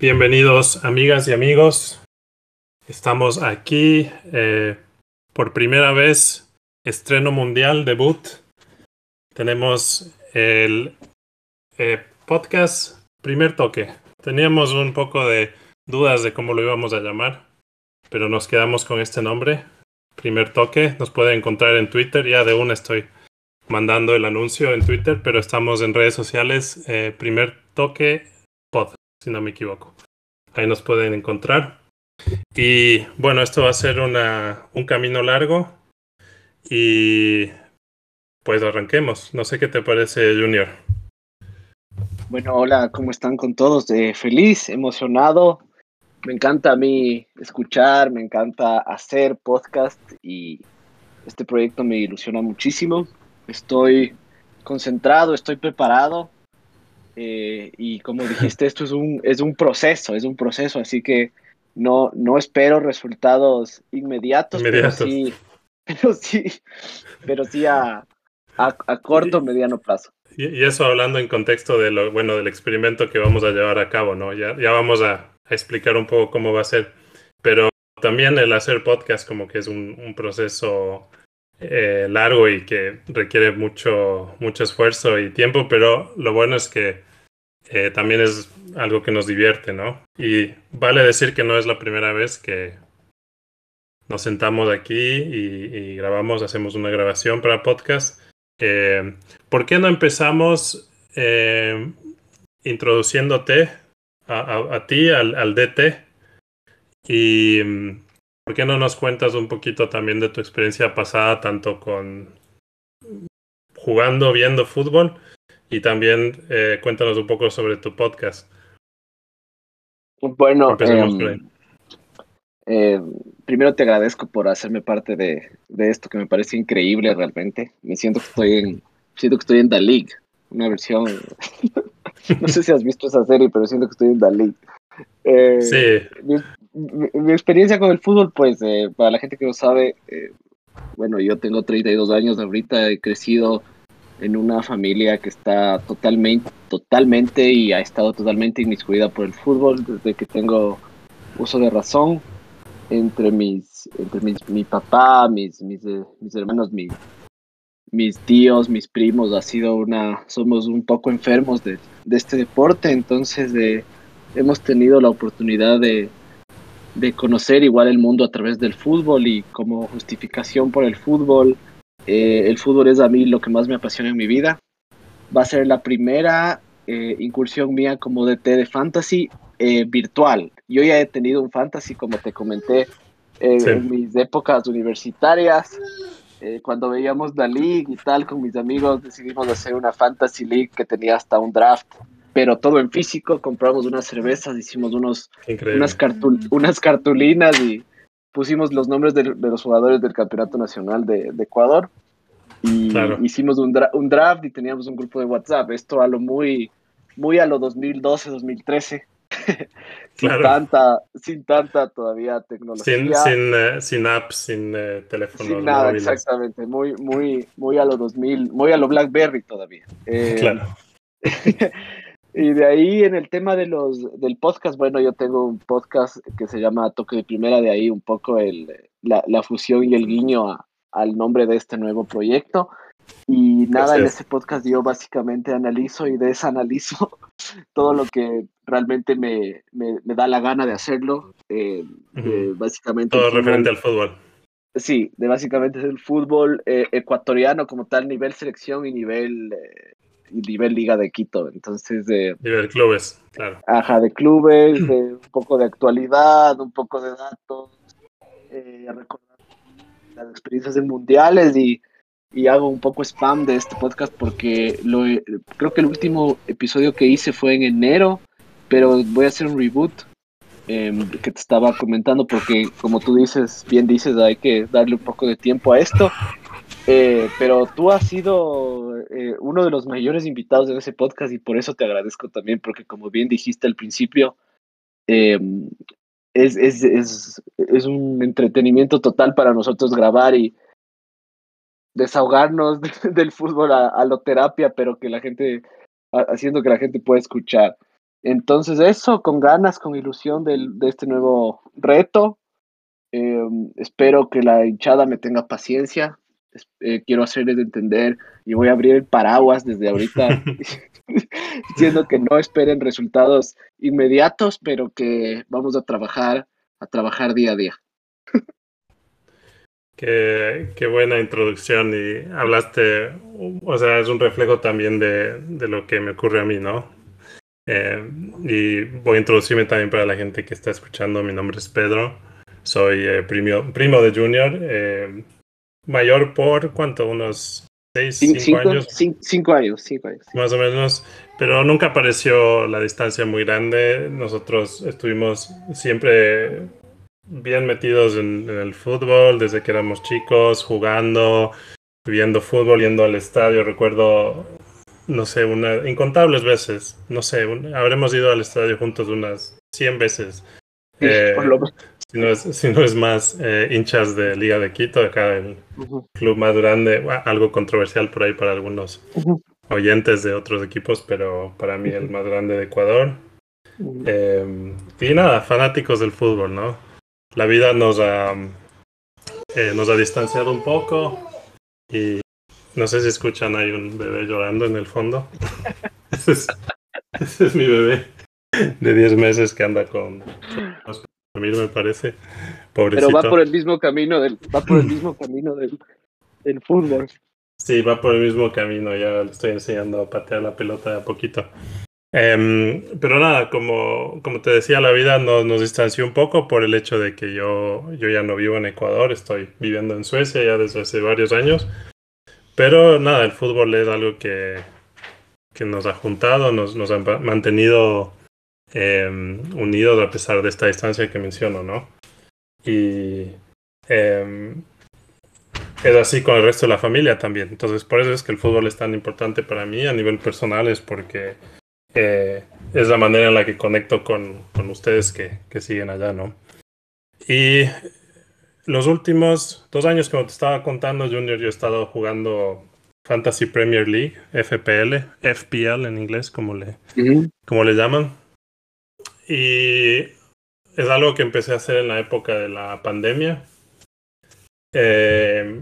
Bienvenidos amigas y amigos. Estamos aquí eh, por primera vez, estreno mundial, debut. Tenemos el eh, podcast Primer Toque. Teníamos un poco de dudas de cómo lo íbamos a llamar, pero nos quedamos con este nombre, Primer Toque. Nos pueden encontrar en Twitter, ya de una estoy mandando el anuncio en Twitter, pero estamos en redes sociales, eh, Primer Toque si no me equivoco. Ahí nos pueden encontrar. Y bueno, esto va a ser una, un camino largo y pues arranquemos. No sé qué te parece, Junior. Bueno, hola, ¿cómo están con todos? Eh, feliz, emocionado. Me encanta a mí escuchar, me encanta hacer podcast y este proyecto me ilusiona muchísimo. Estoy concentrado, estoy preparado eh, y como dijiste, esto es un, es un proceso, es un proceso, así que no, no espero resultados inmediatos, pero sí, pero sí, pero sí a, a, corto, mediano plazo. Y, eso hablando en contexto de lo, bueno, del experimento que vamos a llevar a cabo, ¿no? Ya, ya vamos a, explicar un poco cómo va a ser, pero también el hacer podcast como que es un, un proceso eh, largo y que requiere mucho, mucho esfuerzo y tiempo, pero lo bueno es que eh, también es algo que nos divierte, ¿no? Y vale decir que no es la primera vez que nos sentamos aquí y, grabamos, hacemos una grabación para podcast. Eh, ¿Por qué no empezamos eh, introduciéndote a, ti, al, al, DT? Y mm, ¿por qué no nos cuentas un poquito también de tu experiencia pasada, tanto con jugando, viendo fútbol, y también eh, cuéntanos un poco sobre tu podcast. Bueno, em, eh, primero te agradezco por hacerme parte de, de, esto que me parece increíble realmente. Me siento que estoy en, siento que estoy en The League, una versión. no sé si has visto esa serie, pero siento que estoy en The League. Eh, sí. Mi, mi, experiencia con el fútbol, pues, para la gente que no sabe, bueno, yo tengo 32 años ahorita, he crecido en una familia que está totalmente, totalmente y ha estado totalmente inmiscuida por el fútbol desde que tengo uso de razón. Entre mis, entre mis, mi papá, mis, mis, eh, mis hermanos, mis, mis tíos, mis primos, ha sido una, somos un poco enfermos de, de este deporte, entonces eh, hemos tenido la oportunidad de, de conocer igual el mundo a través del fútbol y como justificación por el fútbol eh, el fútbol es a mí lo que más me apasiona en mi vida. Va a ser la primera eh, incursión mía como DT de fantasy eh, virtual. Yo ya he tenido un fantasy, como te comenté, en mis épocas universitarias. cuando veíamos la league y tal, con mis amigos decidimos hacer una fantasy league que tenía hasta un draft pero todo en físico, compramos unas cervezas, hicimos unos, unas, unas cartulinas y pusimos los nombres de, los jugadores del Campeonato Nacional de, Ecuador y hicimos un, un, draft y teníamos un grupo de WhatsApp. Esto a lo muy, muy a lo 2012, 2013. sin, tanta, sin tanta todavía tecnología. Sin, sin, uh, sin apps, sin uh, teléfonos. Sin nada, exactamente. Muy, muy, muy a lo 2000, muy a lo Blackberry todavía. Eh, claro. Y de ahí en el tema de los, del podcast, bueno, yo tengo un podcast que se llama Toque de Primera, de ahí un poco el, la, la fusión y el guiño al nombre de este nuevo proyecto. Y nada, en ese podcast yo básicamente analizo y desanalizo todo lo que realmente me, me, da la gana de hacerlo. Eh, básicamente todo referente al fútbol. Sí, de básicamente el fútbol eh, ecuatoriano como tal, nivel selección y nivel eh, nivel Liga de Quito. Entonces, de. Nivel clubes, claro. Ajá, de clubes, de un poco de actualidad, un poco de datos, eh, recordar las experiencias de mundiales y, y, hago un poco spam de este podcast porque lo, creo que el último episodio que hice fue en enero, pero voy a hacer un reboot. Em, que te estaba comentando porque como tú dices, bien dices, hay que darle un poco de tiempo a esto eh, pero tú has sido eh, uno de los mayores invitados en ese podcast y por eso te agradezco también, porque como bien dijiste al principio, em, es, es, es, es, un entretenimiento total para nosotros grabar y desahogarnos del fútbol a, a lo terapia, pero que la gente, haciendo que la gente pueda escuchar. Entonces eso, con ganas, con ilusión del, de este nuevo reto. Em, espero que la hinchada me tenga paciencia. Eh, quiero hacerles entender y voy a abrir el paraguas desde ahorita diciendo que no esperen resultados inmediatos, pero que vamos a trabajar, a trabajar día a día. Qué, qué, buena introducción y hablaste, o sea, es un reflejo también de, de lo que me ocurre a mí, ¿no? Eh, y voy a introducirme también para la gente que está escuchando. Mi nombre es Pedro, soy eh, primo, primo de Junior, eh, mayor por cuánto, unos seis, cinco, años. Cinco, años, cinco años. Más o menos, pero nunca pareció la distancia muy grande. Nosotros estuvimos siempre bien metidos en, el fútbol desde que éramos chicos, jugando, viendo fútbol, yendo al estadio. Recuerdo, no sé, una, incontables veces, no sé, habremos ido al estadio juntos unas 100 veces. Eh, si, no es, si no es más eh, hinchas de Liga de Quito, acá el club más grande, algo controversial por ahí para algunos oyentes de otros equipos, pero para mí el más grande de Ecuador. Eh, y nada, fanáticos del fútbol, ¿no? la vida nos ha, eh, nos ha distanciado un poco y no sé si escuchan, hay un bebé llorando en el fondo. ese, es, mi bebé de 10 meses que anda con dormir, me parece. Pobrecito. Pero va por el mismo camino del, va por el mismo camino del, del fútbol. Sí, va por el mismo camino, ya le estoy enseñando a patear la pelota de a poquito. Em, pero nada, como, como te decía, la vida nos, nos distanció un poco por el hecho de que yo, yo ya no vivo en Ecuador, estoy viviendo en Suecia ya desde hace varios años. Pero nada, el fútbol es algo que, que nos ha juntado, nos, nos ha mantenido em, unidos a pesar de esta distancia que menciono, ¿no? Y em, es así con el resto de la familia también. Entonces, por eso es que el fútbol es tan importante para mí a nivel personal, es porque eh, es la manera en la que conecto con, con ustedes que, que, siguen allá, ¿no? Y los últimos dos años, como te estaba contando, Junior, yo he estado jugando Fantasy Premier League, FPL, FPL en inglés, como le, como le llaman. Y es algo que empecé a hacer en la época de la pandemia. Eh,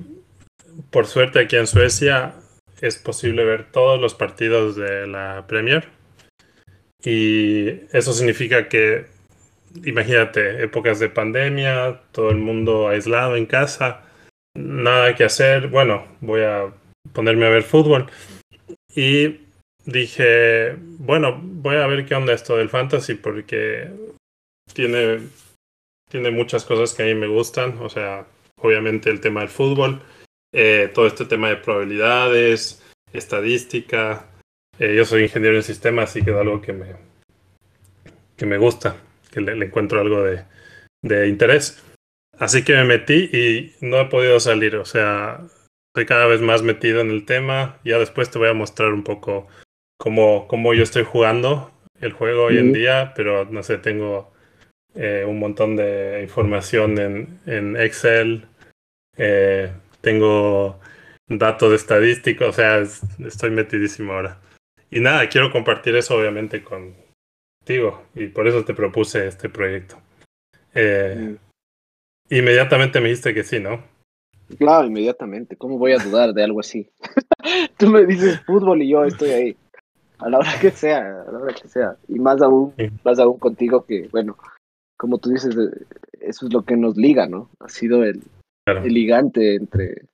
por suerte aquí en Suecia es posible ver todos los partidos de la Premier. Y eso significa que, imagínate, épocas de pandemia, todo el mundo aislado en casa, nada que hacer, bueno, voy a ponerme a ver fútbol. Y dije, bueno, voy a ver qué onda esto del fantasy porque tiene, tiene muchas cosas que a mí me gustan, o sea, obviamente el tema del fútbol, eh, todo este tema de probabilidades, estadística, eh, yo soy ingeniero en sistemas, así que es algo que me, que me gusta, que le, encuentro algo de, de, interés. Así que me metí y no he podido salir, o sea, estoy cada vez más metido en el tema. Ya después te voy a mostrar un poco cómo, cómo yo estoy jugando el juego hoy en día, pero no sé, tengo eh, un montón de información en, en Excel, eh, tengo datos estadísticos, o sea, estoy metidísimo ahora. Y nada, quiero compartir eso obviamente contigo y por eso te propuse este proyecto. Eh. Inmediatamente me dijiste que sí, ¿no? Claro, inmediatamente. ¿Cómo voy a dudar de algo así? Tú me dices fútbol y yo estoy ahí. A la hora que sea, a la hora que sea. Y más aún, más aún contigo que, bueno, como tú dices, eh, eso es lo que nos liga, ¿no? Ha sido el, el ligante entre,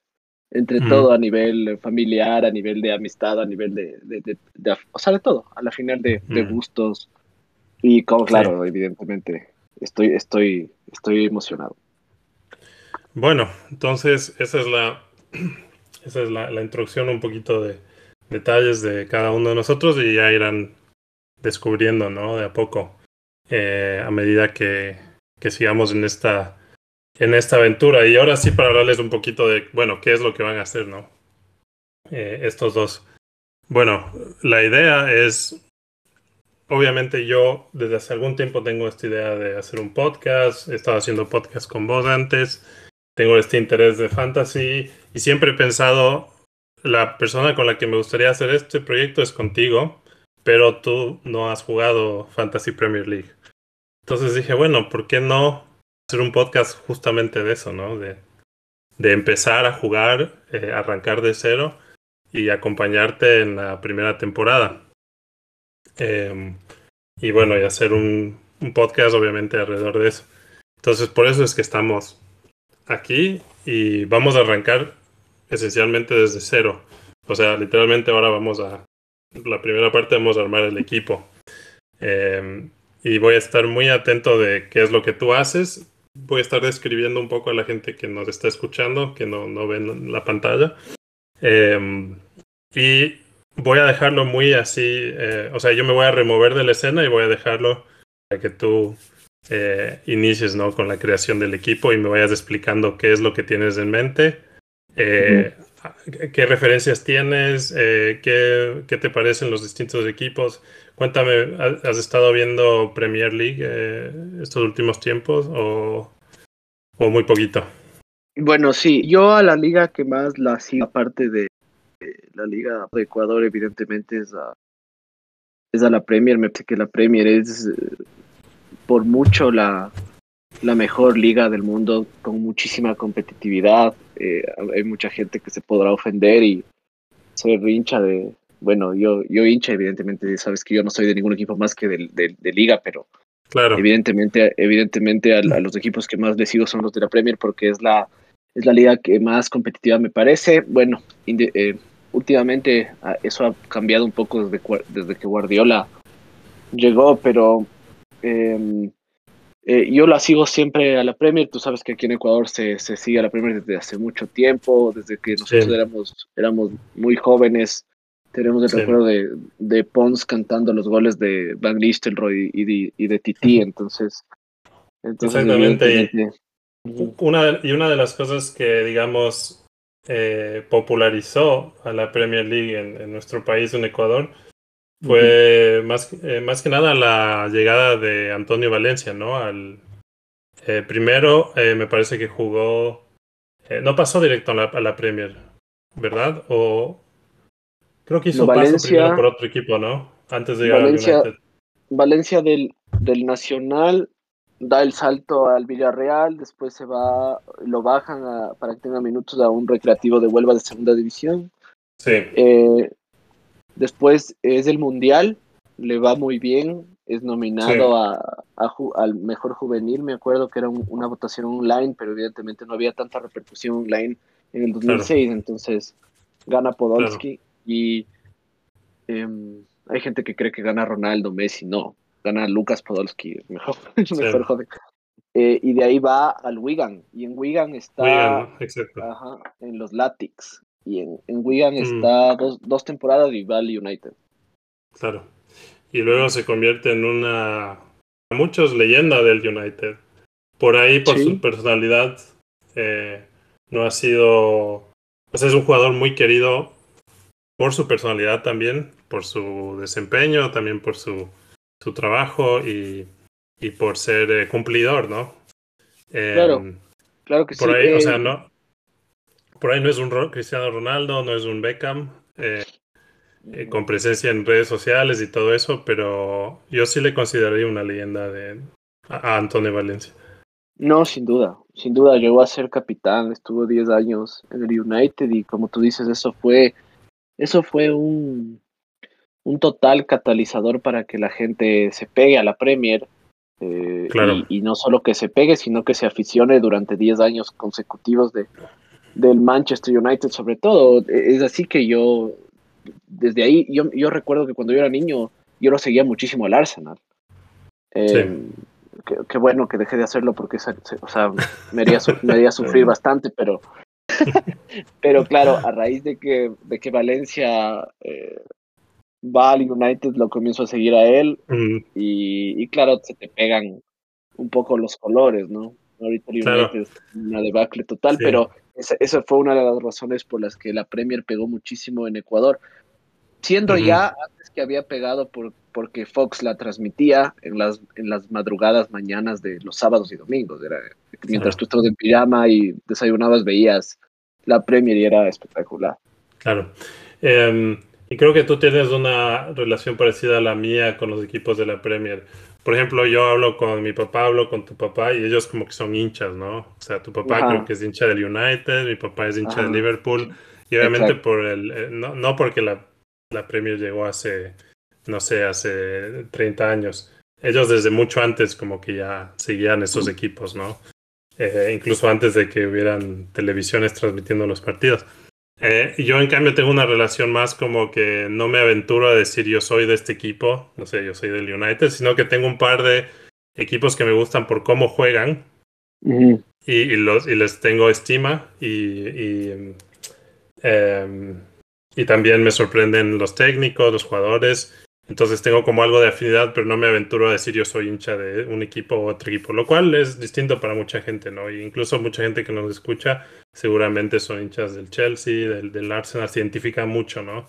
entre todo a nivel familiar, a nivel de amistad, a nivel de, de, o sea, de todo, a la final de, gustos. Y como, claro, evidentemente, estoy, estoy, estoy emocionado. Bueno, entonces esa es la, esa es la, la, introducción, un poquito de detalles de cada uno de nosotros y ya irán descubriendo, ¿no? De a poco, eh, a medida que, que sigamos en esta en esta aventura. Y ahora sí para hablarles un poquito de, bueno, qué es lo que van a hacer, ¿no? Eh, estos dos. Bueno, la idea es, obviamente yo desde hace algún tiempo tengo esta idea de hacer un podcast, he estado haciendo podcast con vos antes, tengo este interés de fantasy y siempre he pensado, la persona con la que me gustaría hacer este proyecto es contigo, pero tú no has jugado Fantasy Premier League. Entonces dije, bueno, ¿por qué no hacer un podcast justamente de eso, ¿no? De, empezar a jugar, eh, arrancar de cero y acompañarte en la primera temporada. Em, y bueno, y hacer un, un podcast obviamente alrededor de eso. Entonces, por eso es que estamos aquí y vamos a arrancar esencialmente desde cero. O sea, literalmente ahora vamos a... La primera parte vamos a armar el equipo. Eh, y voy a estar muy atento de qué es lo que tú haces. Voy a estar describiendo un poco a la gente que nos está escuchando, que no, no ven la pantalla. Eh, y voy a dejarlo muy así, eh, o sea, yo me voy a remover de la escena y voy a dejarlo para que tú eh, inicies ¿no? con la creación del equipo y me vayas explicando qué es lo que tienes en mente, eh, qué referencias tienes, eh, qué, qué, te parecen los distintos equipos. Cuéntame, ¿has estado viendo Premier League eh, estos últimos tiempos o, o, muy poquito? Bueno, sí, yo a la liga que más la sigo, aparte de la liga de Ecuador, evidentemente es a, es a la Premier. Me parece que la Premier es por mucho la, la mejor liga del mundo con muchísima competitividad. Eh, hay mucha gente que se podrá ofender y ser hincha de, bueno, yo, yo hincha, evidentemente, sabes que yo no soy de ningún equipo más que de, de, de liga, pero claro. evidentemente, evidentemente a, a, los equipos que más les sigo son los de la Premier porque es la, es la liga que más competitiva me parece. Bueno, eh, últimamente ah, eso ha cambiado un poco desde, desde que Guardiola llegó, pero eh, eh, yo la sigo siempre a la Premier, tú sabes que aquí en Ecuador se, se sigue a la Premier desde hace mucho tiempo, desde que nosotros sí. éramos, éramos muy jóvenes, tenemos el sí. recuerdo de, de, Pons cantando los goles de Van Nistelrooy y, de, y de Titi, entonces... entonces Exactamente, y una, y una de las cosas que, digamos, eh, popularizó a la Premier League en, en nuestro país, en Ecuador, fue uh -huh. más, eh, más que nada la llegada de Antonio Valencia, ¿no? Al, eh, primero eh, me parece que jugó, no pasó directo a la, a la, Premier, ¿verdad? O creo que hizo Valencia, paso primero por otro equipo, ¿no? Antes de llegar Valencia, al United. Valencia del, del Nacional da el salto al Villarreal, después se va, lo bajan a, para que tenga minutos a un recreativo de Huelva de segunda división. Sí. Eh, Después es el Mundial, le va muy bien, es nominado sí. a, a, al mejor juvenil, me acuerdo que era un, una votación online, pero evidentemente no había tanta repercusión online en el 2006, claro. entonces gana Podolski claro. y eh, hay gente que cree que gana Ronaldo, Messi, no, gana Lucas Podolski, mejor, sí. mejor joven. Eh, y de ahí va al Wigan, y en Wigan está Wigan, ajá, en los Latics, y en, en Wigan mm. está dos, dos temporadas y Valley United. Claro. Y luego se convierte en una muchos leyenda del United. Por ahí, por sí. su personalidad, eh, no ha sido. Pues es un jugador muy querido por su personalidad también, por su desempeño, también por su, su trabajo y, y por ser eh, cumplidor, ¿no? Eh, claro, claro que por sí. Ahí, o sea, no, por ahí no es un Cristiano Ronaldo, no es un Beckham, eh, eh, con presencia en redes sociales y todo eso, pero yo sí le consideraría una leyenda de, a, a, Antonio Valencia. No, sin duda, sin duda, llegó a ser capitán, estuvo 10 años en el United y como tú dices, eso fue, eso fue un, un total catalizador para que la gente se pegue a la Premier. Eh, claro. y, y, no solo que se pegue, sino que se aficione durante 10 años consecutivos de, del Manchester United sobre todo. Es así que yo, desde ahí, yo, yo recuerdo que cuando yo era niño, yo lo seguía muchísimo al Arsenal. Eh, sí. Qué, bueno que dejé de hacerlo porque o sea, me, haría, me haría sufrir bastante, pero, pero claro, a raíz de que, de que Valencia eh, va al United, lo comienzo a seguir a él mm. y, y, claro, se te pegan un poco los colores, ¿no? Ahorita el United claro. es una debacle total, sí. pero esa, esa, fue una de las razones por las que la Premier pegó muchísimo en Ecuador. Siendo uh -huh. ya antes que había pegado por, porque Fox la transmitía en las, en las madrugadas mañanas de los sábados y domingos. Era, mientras uh -huh. tú estabas en pijama y desayunabas, veías la Premier y era espectacular. Claro. Um, Y creo que tú tienes una relación parecida a la mía con los equipos de la Premier. Por ejemplo, yo hablo con mi papá, hablo con tu papá y ellos como que son hinchas, ¿no? O sea, tu papá creo que es hincha del United, mi papá es hincha del Liverpool. Y obviamente por el, eh, no, no porque la, la Premier llegó hace, no sé, hace 30 años. Ellos desde mucho antes como que ya seguían esos equipos, ¿no? Eh, incluso antes de que hubieran televisiones transmitiendo los partidos. Eh, yo en cambio tengo una relación más como que no me aventuro a decir yo soy de este equipo, no sé, yo soy del United, sino que tengo un par de equipos que me gustan por cómo juegan y, los, y les tengo estima y, y, em, y también me sorprenden los técnicos, los jugadores entonces tengo como algo de afinidad, pero no me aventuro a decir yo soy hincha de un equipo u otro equipo, lo cual es distinto para mucha gente, ¿no? Y incluso mucha gente que nos escucha seguramente son hinchas del Chelsea, del, del Arsenal, se identifican mucho, ¿no?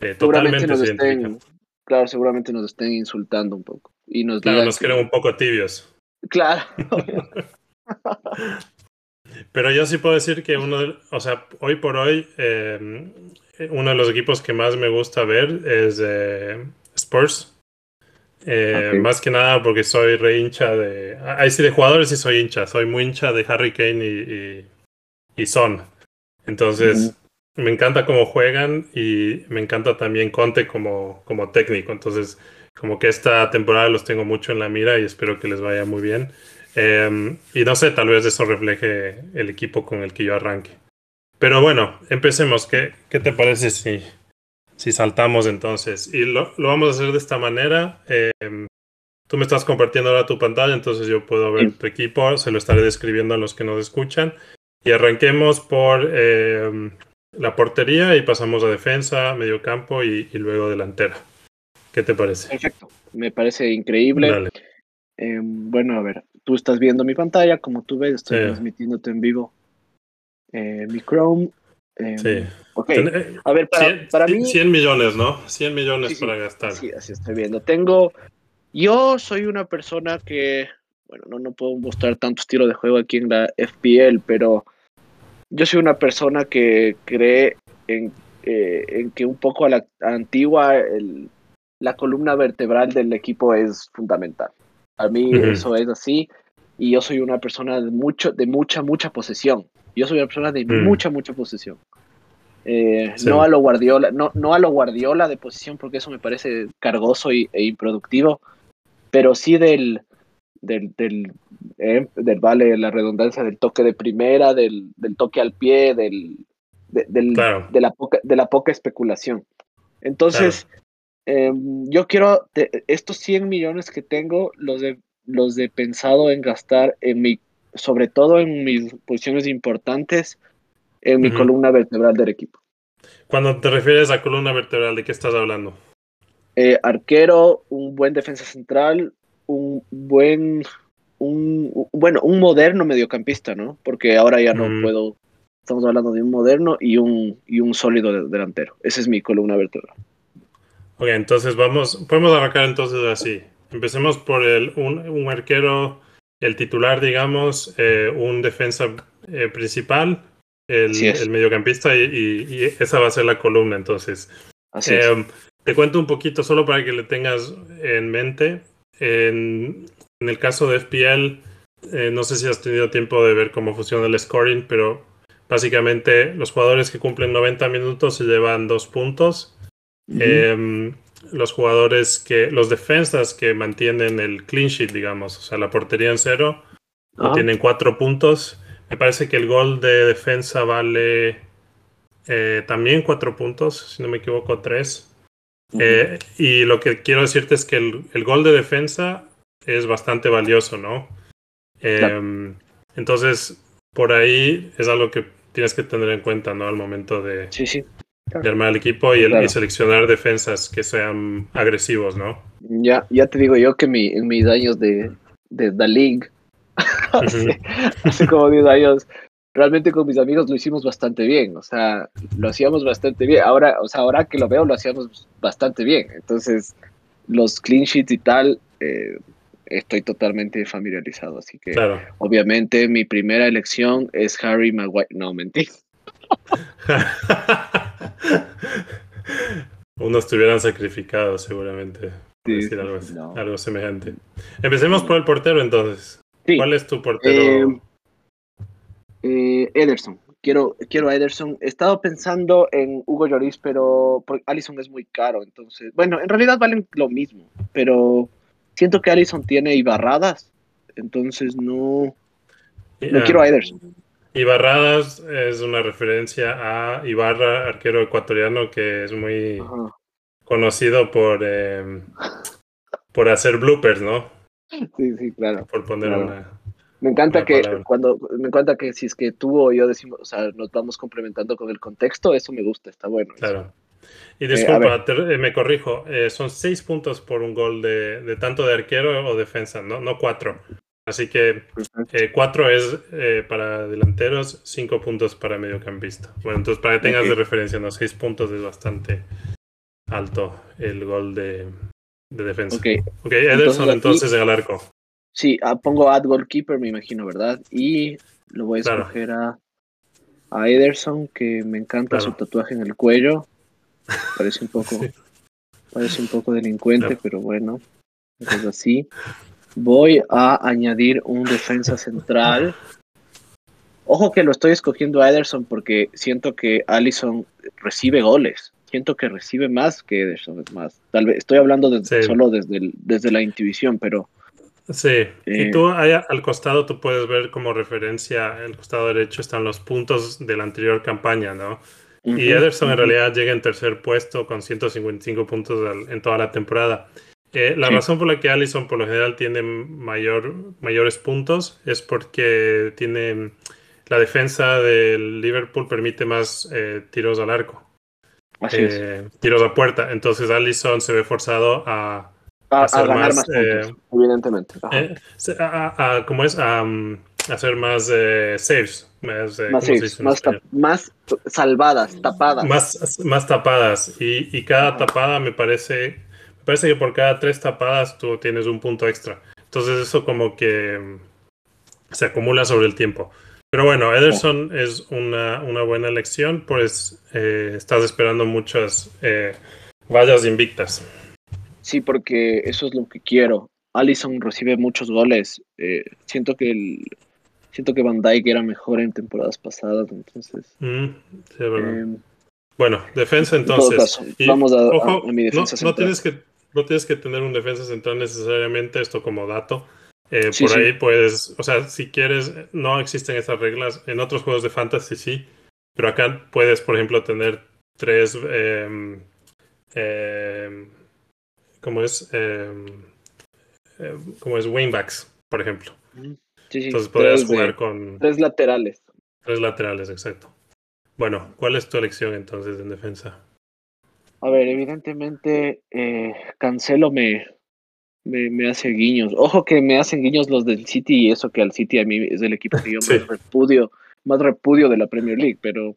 Eh, totalmente nos estén, Claro, seguramente nos estén insultando un poco. Y nos claro, nos creen un poco tibios. Claro. pero yo sí puedo decir que uno, o sea, hoy por hoy, eh, uno de los equipos que más me gusta ver es eh, Spurs. Eh, más que nada porque soy re hincha de. Ahí sí, de jugadores sí soy hincha. Soy muy hincha de Harry Kane y, y, Son. Entonces, me encanta cómo juegan y me encanta también Conte como, como técnico. Entonces, como que esta temporada los tengo mucho en la mira y espero que les vaya muy bien. Em, y no sé, tal vez eso refleje el equipo con el que yo arranque. Pero bueno, empecemos. ¿Qué, qué te parece si, si saltamos entonces. Y lo, lo vamos a hacer de esta manera. Em, tú me estás compartiendo ahora tu pantalla, entonces yo puedo ver tu equipo, se lo estaré describiendo a los que nos escuchan. Y arranquemos por em, la portería y pasamos a defensa, medio campo y, luego delantera. ¿Qué te parece? Perfecto, me parece increíble. Em, bueno, a ver, tú estás viendo mi pantalla, como tú ves, estoy transmitiéndote en vivo eh, mi Chrome sí. Eh, a ver, para, mí. 100 millones, ¿no? 100 millones para gastar. Sí, así estoy viendo. Tengo. Yo soy una persona que. Bueno, no, no puedo mostrar tanto estilo de juego aquí en la FPL, pero yo soy una persona que cree en, eh, en que un poco a la antigua la columna vertebral del equipo es fundamental. A mí eso es así y yo soy una persona de mucho de mucha mucha posesión. Yo soy una persona de mm. mucha, mucha posesión. Eh, no a lo Guardiola, no, no a lo Guardiola de posición, porque eso me parece cargoso e improductivo, pero sí del, del, del, eh, del vale, la redundancia del toque de primera, del, del toque al pie, del, del de, la poca, de la poca especulación. Entonces, em, yo quiero, estos 100 millones que tengo, los de, los de pensado en gastar en mi sobre todo en mis posiciones importantes, en mi columna vertebral del equipo. Cuando te refieres a columna vertebral, ¿de qué estás hablando? Eh, arquero, un buen defensa central, un buen, un, bueno, un moderno mediocampista, ¿no? Porque ahora ya no puedo, estamos hablando de un moderno y un, y un sólido delantero. Esa es mi columna vertebral. Ok, entonces vamos, podemos arrancar entonces así. Empecemos por el, un, un arquero el titular, digamos, eh, un defensa eh, principal, el, mediocampista y, esa va a ser la columna entonces. Eh, te cuento un poquito solo para que le tengas en mente. En, el caso de FPL, no sé si has tenido tiempo de ver cómo funciona el scoring, pero básicamente los jugadores que cumplen 90 minutos se llevan dos puntos los jugadores que, los defensas que mantienen el clean sheet, digamos, o sea, la portería en cero, tienen cuatro puntos. Me parece que el gol de defensa vale eh, también cuatro puntos, si no me equivoco, tres. Eh, y lo que quiero decirte es que el, gol de defensa es bastante valioso, ¿no? Em, entonces, por ahí es algo que tienes que tener en cuenta, ¿no? Al momento de, sí, sí de armar el equipo y, el, seleccionar defensas que sean agresivos, ¿no? Ya, ya te digo yo que mi, en mis años de, de The League, hace, como 10 años, realmente con mis amigos lo hicimos bastante bien, o sea, lo hacíamos bastante bien. Ahora, o sea, ahora que lo veo, lo hacíamos bastante bien. Entonces, los clean sheets y tal, eh, estoy totalmente familiarizado. Así que, obviamente, mi primera elección es Harry Maguire. No, mentira. Unos te hubieran sacrificado seguramente. Sí, decir sí, algo, sí, así- no. algo semejante. Empecemos por el portero entonces. Sí, ¿Cuál es tu portero? Eh, eh, Ederson. Quiero, quiero a Ederson. He estado pensando en Hugo Lloris, pero Allison es muy caro. Entonces, bueno, en realidad valen lo mismo, pero siento que Allison tiene Ibarradas. Entonces no, no Ah, quiero a Ederson. Ibarradas es una referencia a Ibarra, arquero ecuatoriano que es muy Ajá. conocido por, eh, por hacer bloopers, ¿no? Sí, sí, claro. Por poner Claro. una... Me encanta Una que palabra. cuando me encanta que si es que tú o yo decimos, o sea, nos vamos complementando con el contexto, eso me gusta, está bueno. eso. Claro. Y a disculpa, te- eh, me corrijo, eh, son seis puntos por un gol de, de tanto de arquero o defensa, no, no cuatro. Así que eh, cuatro es eh, para delanteros, cinco puntos para mediocampista. Bueno, entonces para que tengas de referencia, no, seis puntos es bastante alto el gol de, de defensa. Ok, Ok, Ederson aquí- entonces en el arco. sí, ah, pongo ad goalkeeper, me imagino, ¿verdad? Y lo voy a Claro. escoger a, a Ederson, que me encanta Claro. su tatuaje en el cuello. Parece un poco, Sí. parece un poco delincuente, Claro. pero bueno, es así. Voy a añadir un defensa central. Ojo que lo estoy escogiendo a Ederson porque siento que Allison recibe goles. Siento que recibe más que Ederson, es más. Tal vez estoy hablando de- Sí. solo desde, el- desde la intuición, pero Sí, Eh, y tú ahí al costado tú puedes ver como referencia, el costado derecho están los puntos de la anterior campaña, ¿no? Y Ederson en realidad llega en tercer puesto con 155 puntos al- en toda la temporada. Eh, la Sí. razón por la que Allison por lo general tiene mayor, mayores puntos es porque tiene la defensa del Liverpool permite más eh, tiros al arco. Eh, tiros a puerta. Entonces Allison se ve forzado a, A, a hacer ganar más, más, eh, puntos, evidentemente. Eh, a- ¿cómo es? A, um, hacer más eh, saves. Más, eh, más ¿cómo se saves, más, español? tap- más salvadas, tapadas. más, más tapadas y, y cada Ajá. tapada me parece me parece que por cada tres tapadas tú tienes un punto extra entonces eso como que mm, se acumula sobre el tiempo pero bueno Ederson es una, una buena elección pues eh, estás esperando muchas eh, vallas invictas Sí, porque eso es lo que quiero. Allison recibe muchos goles. Eh, siento que el, siento que Van Dijk era mejor en temporadas pasadas, entonces. Mm, sí, es verdad. eh, bueno defensa en entonces caso, Y, vamos a, a- ojo, a mi defensa no, no central. tienes que no tienes que tener un defensa central necesariamente esto como dato Eh, Sí, por sí. ahí puedes o sea si quieres no existen estas reglas. En otros juegos de fantasy sí. Pero acá puedes por ejemplo tener tres eh, eh, como es eh, como es wingbacks por ejemplo. Sí, sí, entonces podrías de- jugar con tres laterales. tres laterales exacto. Bueno ¿cuál es tu elección entonces en defensa? A ver, evidentemente eh, Cancelo me, me, me hace guiños. Ojo que me hacen guiños los del City y eso que al City a mí es el equipo que yo Sí. más repudio, más repudio de la Premier League, pero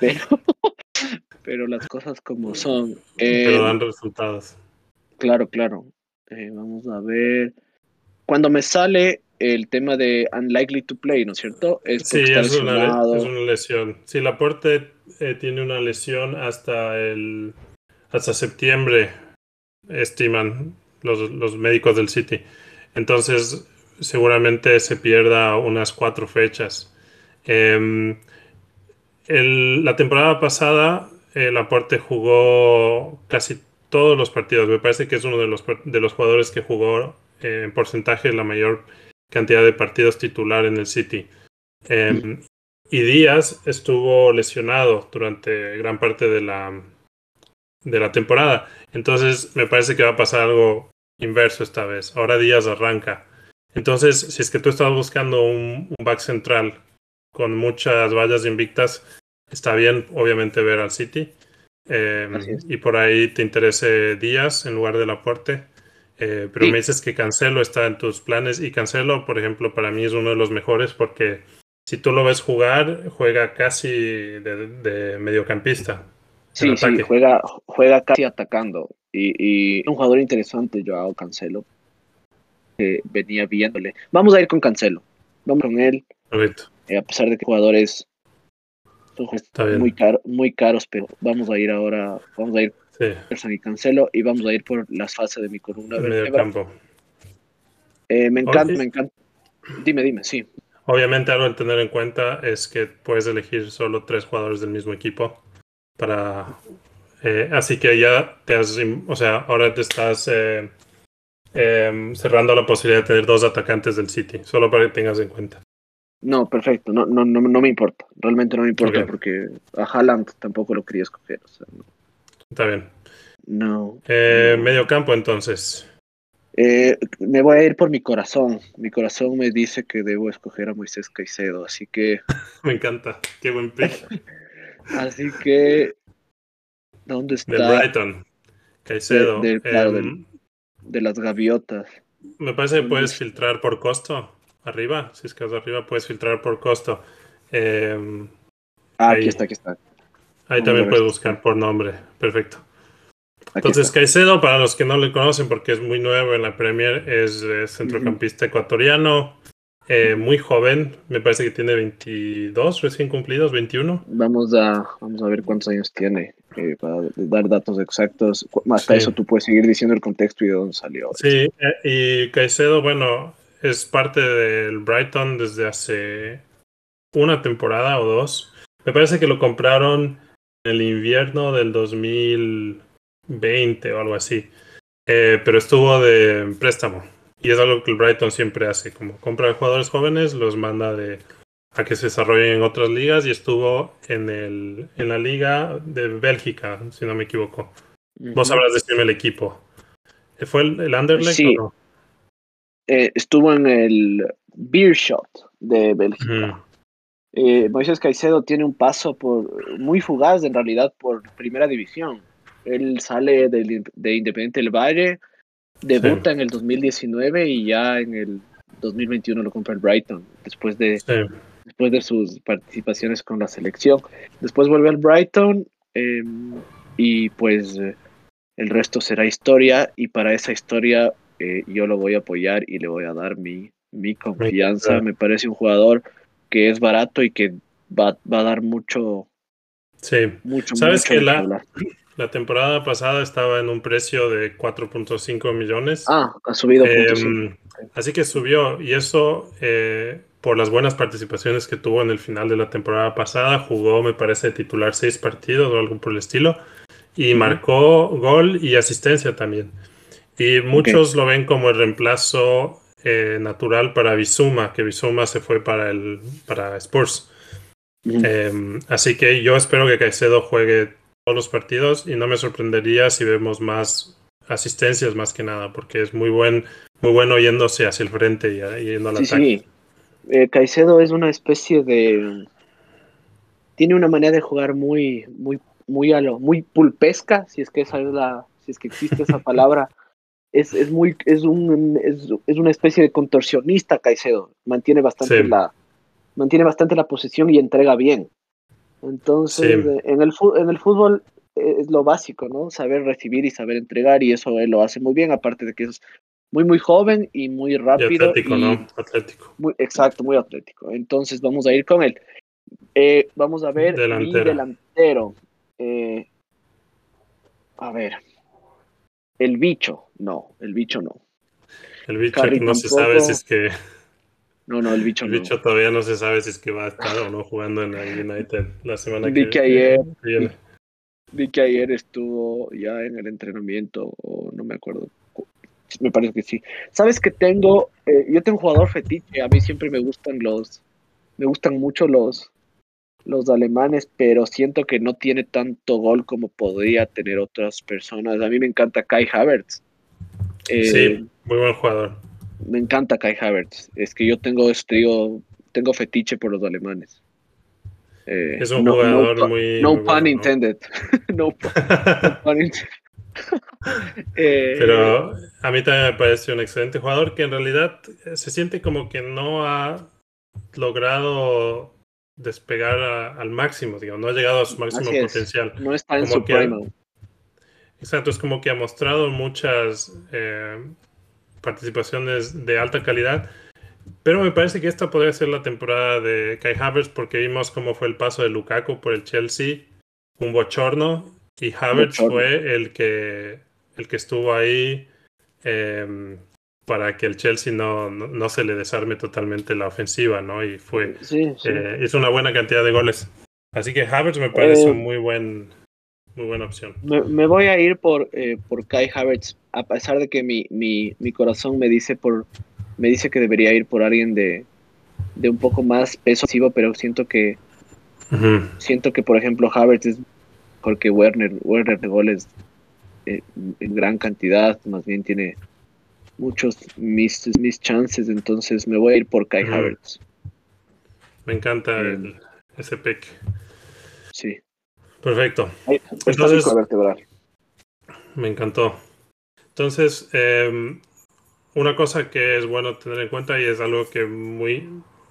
pero, pero las cosas como son. Eh, pero dan resultados Claro, claro. Eh, vamos a ver. Cuando me sale el tema de unlikely to play, ¿no es cierto? Es Sí, es una, es lesión. Si Laporte eh, tiene una lesión hasta el hasta septiembre, estiman los, médicos del City. Entonces, seguramente se pierda unas cuatro fechas. Em, la temporada pasada, eh, Laporte jugó casi todos los partidos. Me parece que es uno de los, de los jugadores que jugó eh, en porcentaje la mayor cantidad de partidos titular en el City. Eh, y Díaz estuvo lesionado durante gran parte de la, de la temporada. Entonces me parece que va a pasar algo inverso esta vez. Ahora Díaz arranca. Entonces, si es que tú estás buscando un, un back central con muchas vallas invictas, está bien, obviamente, ver al City. Eh, es. y por ahí te interese Díaz en lugar del aporte. Eh, pero Sí. me dices que Cancelo está en tus planes y Cancelo, por ejemplo, para mí es uno de los mejores porque si tú lo ves jugar, juega casi de, de mediocampista. Sí, sí, juega, juega casi atacando. Y, y un jugador interesante, Joao Cancelo, que venía viéndole. Vamos a ir con Cancelo. Vamos con él, eh, a pesar de que el jugador es, Son muy, caro, muy caros, pero vamos a ir ahora, vamos a ir sí. y Cancelo y vamos a ir por las fases de mi columna. Medio campo. Eh, me encanta, me encanta. Dime, dime, sí. Obviamente algo a tener en cuenta es que puedes elegir solo tres jugadores del mismo equipo para... Eh, así que ya te has... O sea, ahora te estás eh, em, cerrando la posibilidad de tener dos atacantes del City, solo para que tengas en cuenta. No, perfecto, no, no, no, no me importa, realmente no me importa porque a Haaland tampoco lo quería escoger. Está bien. No. Eh, Medio campo entonces. Me voy a ir por mi corazón. Mi corazón me dice que debo escoger a Moisés Caicedo, así que. me encanta, qué buen pick. así que. ¿Dónde está? De Brighton. Caicedo. Em, de, las gaviotas. Me parece que puedes filtrar por costo. Arriba, si es que es arriba, puedes filtrar por costo. Em, ah, aquí está, aquí está. Ahí también puedes buscar por nombre. Perfecto. Entonces, Caicedo, para los que no le conocen porque es muy nuevo en la Premier, es, centrocampista ecuatoriano, eh, muy joven, me parece que tiene 22 recién cumplidos, 21. Vamos a, vamos a ver cuántos años tiene eh, para dar datos exactos. Más eso tú puedes seguir diciendo el contexto y de dónde salió. Sí, eh, y Caicedo, bueno, es parte del Brighton desde hace una temporada o dos. Me parece que lo compraron en el invierno del 2000. 20 o algo así. Eh, pero estuvo de préstamo. Y es algo que el Brighton siempre hace, como compra jugadores jóvenes, los manda de, a que se desarrollen en otras ligas y estuvo en, el, en la liga de Bélgica, si no me equivoco. Vos sabrás decirme el equipo. ¿Fue el, el Anderlecht o no? Eh, estuvo en el Beershot de Bélgica. Eh, Moisés Caicedo tiene un paso por muy fugaz en realidad por primera división. Él sale de, de Independiente del Valle, debuta en el 2019 y ya en el 2021 lo compra el Brighton, después de, después de sus participaciones con la selección. Después vuelve al Brighton em, y pues el resto será historia y para esa historia eh, yo lo voy a apoyar y le voy a dar mi, mi confianza. Me parece un jugador que es barato y que va, va a dar mucho. Sí, mucho, sabes que la, la temporada pasada estaba en un precio de 4.5 millones. Ah, ha subido. Em, así que subió y eso eh, por las buenas participaciones que tuvo en el final de la temporada pasada. Jugó, me parece, titular seis partidos o algo por el estilo. Y marcó gol y asistencia también. Y muchos lo ven como el reemplazo eh, natural para Bizuma, que Bizuma se fue para, el, para Spurs. Em, así que yo espero que Caicedo juegue los partidos y no me sorprendería si vemos más asistencias más que nada, porque es muy buen, muy bueno yéndose hacia el frente y, yendo al sí, ataque. Sí. Eh, Caicedo es una especie de tiene una manera de jugar muy, muy, muy a lo, muy pulpesca, si es que esa es la, si es que existe esa palabra. Es, es muy, es un, es, es, una especie de contorsionista Caicedo. Mantiene bastante la, mantiene bastante la posición y entrega bien. Entonces, eh, en, el, en el fútbol eh, es lo básico, ¿no? Saber recibir y saber entregar, y eso él lo hace muy bien, aparte de que es muy, muy joven y muy rápido. atlético, ¿no? Atlético. Muy, exacto, muy atlético. Entonces, vamos a ir con él. Eh, vamos a ver delantero. delantero. a ver. El bicho, no, el bicho no. El bicho no se sabe si es que no, no, el bicho el bicho todavía no se sabe si es que va a estar o no jugando en el United la semana vi que, ayer, viene. Vi que ayer estuvo ya en el entrenamiento, o no me acuerdo. Me parece que sí. Sabes que tengo, eh, yo tengo un jugador fetiche, a mí siempre me gustan los, me gustan mucho los, los alemanes, pero siento que no tiene tanto gol como podría tener otras personas. A mí me encanta Kai Havertz. sí, eh, muy buen jugador me encanta Kai Havertz. Es que yo tengo, este, tengo fetiche por los alemanes. Eh, es un jugador muy. No pun intended. no, pun intended. Eh, Pero a mí también me parece un excelente jugador que en realidad se siente como que no ha logrado despegar al máximo, digamos, no ha llegado a su máximo potencial. No está en su prime. Exacto, es como que ha mostrado muchas eh, participaciones de alta calidad, Pero me parece que esta podría ser la temporada de Kai Havertz porque vimos cómo fue el paso de Lukaku por el Chelsea, un bochorno, y Havertz fue el que, el que estuvo ahí em, para que el Chelsea no, no, se le desarme totalmente la ofensiva, ¿no? Y fue, eh, hizo una buena cantidad de goles. Así que Havertz me parece eh, un muy buen, muy buena opción. Me, voy a ir por, eh, por Kai Havertz, a pesar de que mi, mi, mi corazón me dice por me dice que debería ir por alguien de, de un poco más peso pero siento que siento que por ejemplo Havertz es porque Werner Werner de goles eh, en gran cantidad más bien tiene muchos mis, mis chances entonces me voy a ir por Kai Havertz. Me encanta eh, ese pick. sí perfecto. Entonces me encantó. Entonces eh, una cosa que es bueno tener en cuenta y es algo que muy,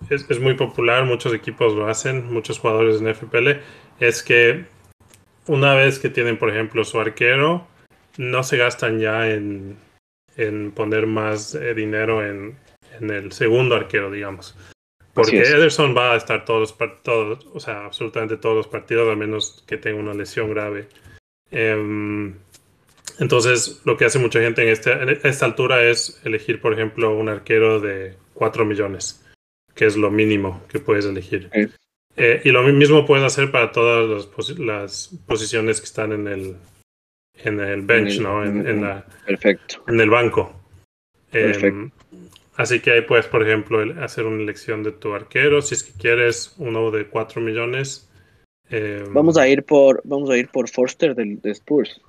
es, muy popular, muchos equipos lo hacen, muchos jugadores en FPL, es que una vez que tienen, por ejemplo, su arquero, no se gastan ya en, poner más eh, dinero en, el segundo arquero, digamos. Porque Ederson va a estar todos los todos, o sea, absolutamente todos los partidos, a menos que tenga una lesión grave. Em, entonces, lo que hace mucha gente en, este, esta altura es elegir, por ejemplo, un arquero de 4 millones, que es lo mínimo que puedes elegir. Eh, y lo mismo puedes hacer para todas las, posiciones que están en el, en el bench, ¿no? En, la, perfecto. En el banco. Em, así que ahí puedes, por ejemplo, hacer una elección de tu arquero. Si es que quieres uno de 4 millones. Em, vamos a ir por, vamos a ir por Forster del, de Spurs.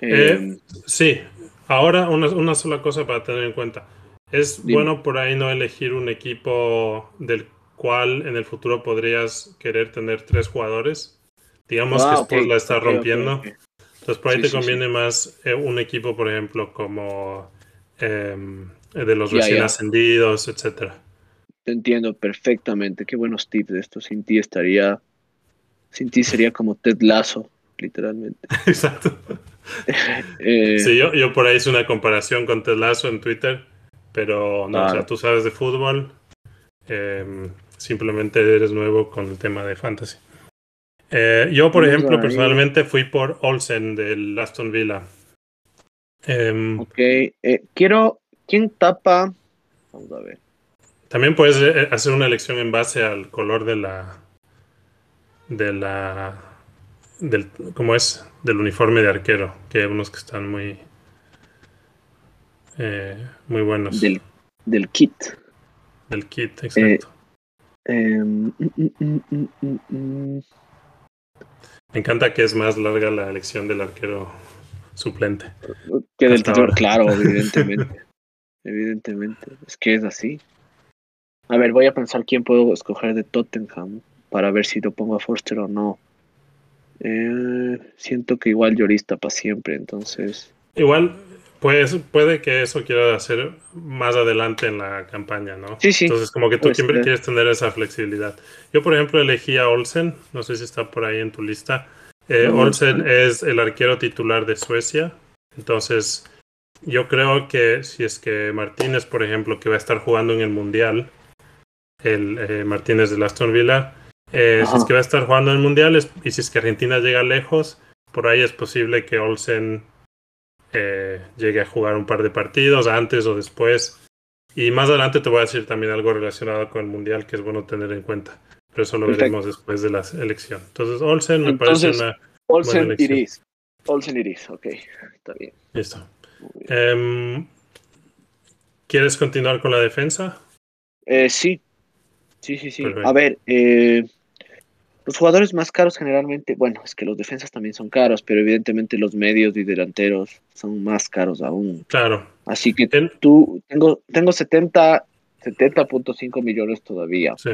Eh, em, sí, ahora una, sola cosa para tener en cuenta. Es bueno por ahí no elegir un equipo del cual en el futuro podrías querer tener tres jugadores. Digamos que ah, Spurs la está rompiendo. Entonces por ahí te conviene más eh, un equipo, por ejemplo, como em, de los recién ascendidos, etcétera. Te entiendo perfectamente. Qué buenos tips de esto. Sin ti estaría. Sin ti sería como Ted Lasso, literalmente. Exacto. Eh, sí, yo, yo por ahí hice una comparación con Lasso en Twitter, pero no, o sea, tú sabes de fútbol, em, simplemente eres nuevo con el tema de fantasy. Eh, yo, por ejemplo, personalmente fui por Olsen del Aston Villa. Em, ok, eh, quiero. ¿Quién tapa? Vamos a ver. También puedes hacer una elección en base al color de la. de la del, ¿cómo es? Del uniforme de arquero, que hay unos que están muy, eh, muy buenos. Del, del kit. Del kit, exacto. Eh, em, mm, mm, mm, Me encanta que es más larga la elección del arquero suplente. Que del titular, claro, evidentemente. Evidentemente. Es que es así. A ver, voy a pensar quién puedo escoger de Tottenham para ver si lo pongo a Forster o no. Eh, siento que igual llorista para siempre, entonces. Igual, pues puede que eso quiera hacer más adelante en la campaña, ¿no? Sí, sí. Entonces, como que tú siempre quieres tener esa flexibilidad. Yo, por ejemplo, elegí a Olsen, no sé si está por ahí en tu lista. Eh, Olsen es el arquero titular de Suecia, entonces yo creo que si es que Martínez, por ejemplo, que va a estar jugando en el Mundial, el eh, Martínez de Aston Villa, eh, si es que va a estar jugando en el Mundial y si es que Argentina llega lejos, por ahí es posible que Olsen eh, llegue a jugar un par de partidos antes o después. Y más adelante te voy a decir también algo relacionado con el Mundial que es bueno tener en cuenta. Pero eso lo veremos después de la elección. Entonces, Olsen me parece una. Olsen buena Iris. Olsen Iris, ok. Está bien. Listo. Em, ¿Quieres continuar con la defensa? Eh, sí. Sí, sí, sí. A ver, eh, los jugadores más caros generalmente, bueno, es que los defensas también son caros, pero evidentemente los medios y delanteros son más caros aún. Claro. Así que tú, tengo, tengo 70, 70.5 millones todavía. Sí.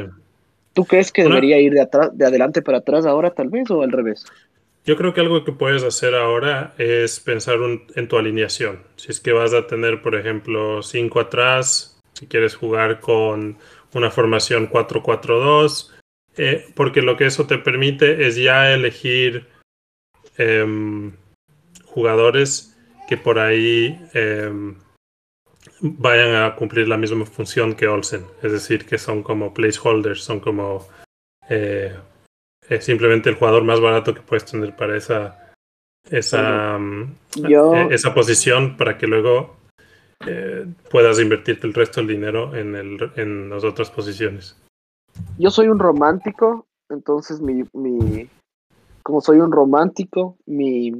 ¿Tú crees que debería ir de, atrás, de adelante para atrás ahora tal vez o al revés? Yo creo que algo que puedes hacer ahora es pensar en tu alineación. Si es que vas a tener, por ejemplo, 5 atrás, si quieres jugar con una formación 4-4-2, eh, porque lo que eso te permite es ya elegir em, jugadores que por ahí em, vayan a cumplir la misma función que Olsen. Es decir, que son como placeholders, son como eh, simplemente el jugador más barato que puedes tener para esa, esa, mm, e, esa posición para que luego eh, puedas invertirte el resto del dinero en, el, en las otras posiciones. Yo soy un romántico, entonces mi, mi como soy un romántico, mi,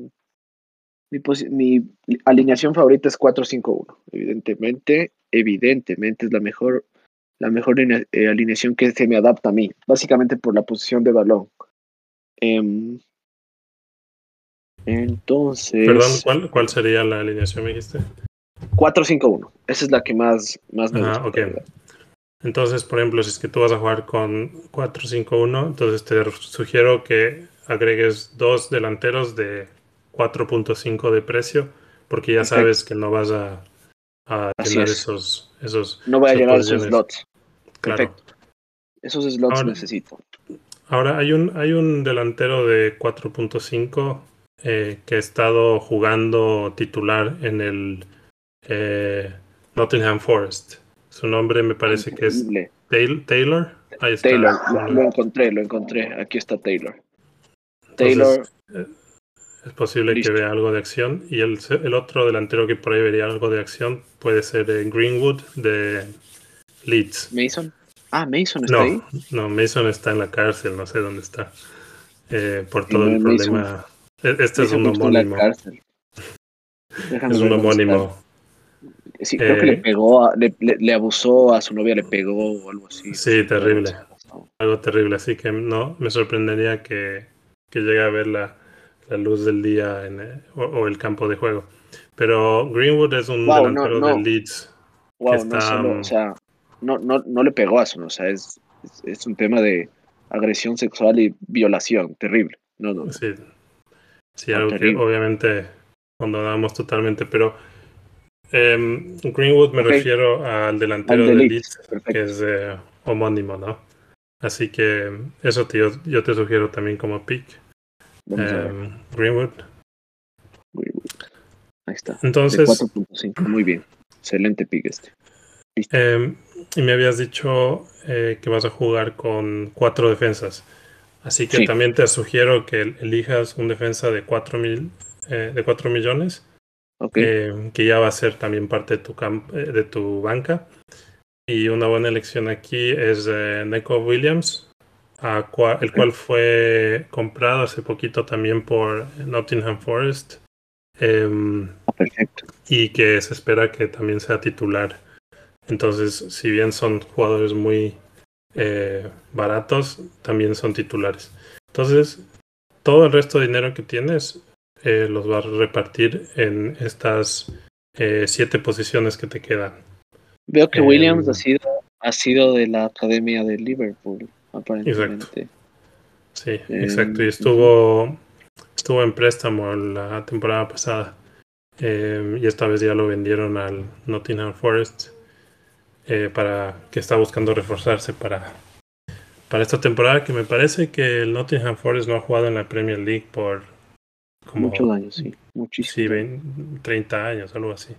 mi, alineación favorita es 4-5-1. Evidentemente, evidentemente es la mejor, la mejor eh, alineación que se me adapta a mí, básicamente por la posición de balón. Em, entonces. Perdón, ¿cuál, ¿cuál sería la alineación, me dijiste? 4-5-1. Esa es la que más, más me gusta. Entonces, por ejemplo, si es que tú vas a jugar con 4-5-1, entonces te sugiero que agregues dos delanteros de 4.5 de precio, porque ya sabes que no vas a, a llenar esos, esos. No voy a llenar esos slots. Claro. Esos slots necesito. Ahora hay un, hay un delantero de 4.5 eh, que ha estado jugando titular en el eh, Nottingham Forest. Su nombre me parece que es Taylor. Ahí está. Taylor, lo, encontré, lo encontré. Aquí está Taylor. Taylor. Eh, es posible que vea algo de acción. Y el, el, otro delantero que por ahí vería algo de acción puede ser Greenwood de Leeds. Mason. Ah, Mason está ahí. No, Mason está en la cárcel, no sé dónde está. Eh, por todo el problema. E, este es un homónimo. Es un homónimo. Sí, creo que le eh, pegó, le, le, abusó a su novia, le pegó o algo así. Sí, terrible. Algo terrible. Así que no, me sorprendería que, que llegue a ver la, la luz del día en, eh, o, el campo de juego. Pero Greenwood es un delantero de Leeds. Wow, no solo, o sea, no, no, no le pegó a eso, o sea, es, es, un tema de agresión sexual y violación, terrible. No, no. Sí, sí algo que obviamente condonamos totalmente, pero em, Greenwood me refiero al delantero de Leeds, que es eh, homónimo, ¿no? Así que eso tío, yo te sugiero también como pick. Em, Greenwood. Ahí está. Entonces. 4.5, muy bien. Excelente pick este. Em, y me habías dicho eh, que vas a jugar con cuatro defensas. Así que también te sugiero que elijas un defensa de 4, mil, eh, de 4 millones. Em, que ya va a ser también parte de tu, eh, de tu banca. Y una buena elección aquí es Neko Williams, el cual fue comprado hace poquito también por Nottingham Forest. Em, ah, perfecto. Y que se espera que también sea titular. Entonces, si bien son jugadores muy eh, baratos, también son titulares. Entonces, todo el resto de dinero que tienes eh, los vas a repartir en estas eh, siete posiciones que te quedan. Veo que Williams em, ha sido, ha sido de la academia de Liverpool. Exacto. Sí, exacto. Y estuvo, estuvo en préstamo la temporada pasada. Eh, y esta vez ya lo vendieron al Nottingham Forest eh, para que está buscando reforzarse para, para esta temporada que me parece que el Nottingham Forest no ha jugado en la Premier League por como muchos años, sí, muchísimo. Sí, 30 años, algo así.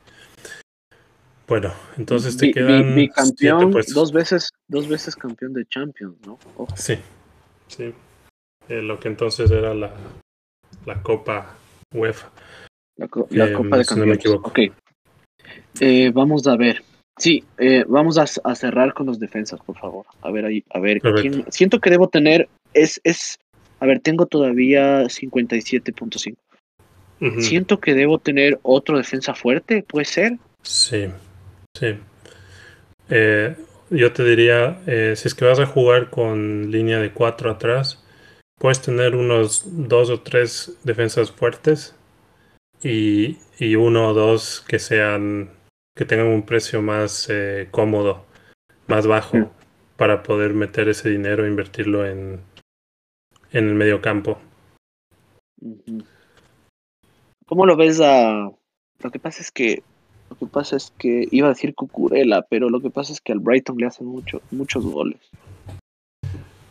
Bueno, entonces te quedan campeón, dos veces, dos veces campeón de Champions, ¿no? Sí, sí. Eh, lo que entonces era la, la Copa UEFA. La, eh, Copa de Campeones. ok. Eh, vamos a ver. Sí, vamos a, cerrar con los defensas, por favor. A ver ahí, a ver. siento que debo tener, es, es, a ver, tengo todavía 57.5. Siento que debo tener otro defensa fuerte, ¿puede ser? Sí, Sí. Eh, yo te diría, eh, si es que vas a jugar con línea de 4 atrás, puedes tener unos dos o tres defensas fuertes y, y uno o dos que sean que tengan un precio más eh, cómodo, más bajo, para poder meter ese dinero e invertirlo en, en el medio campo. ¿Cómo lo ves a... Lo que pasa es que lo que pasa es que iba a decir Cucurella, pero lo que pasa es que al Brighton le hacen mucho, muchos goles.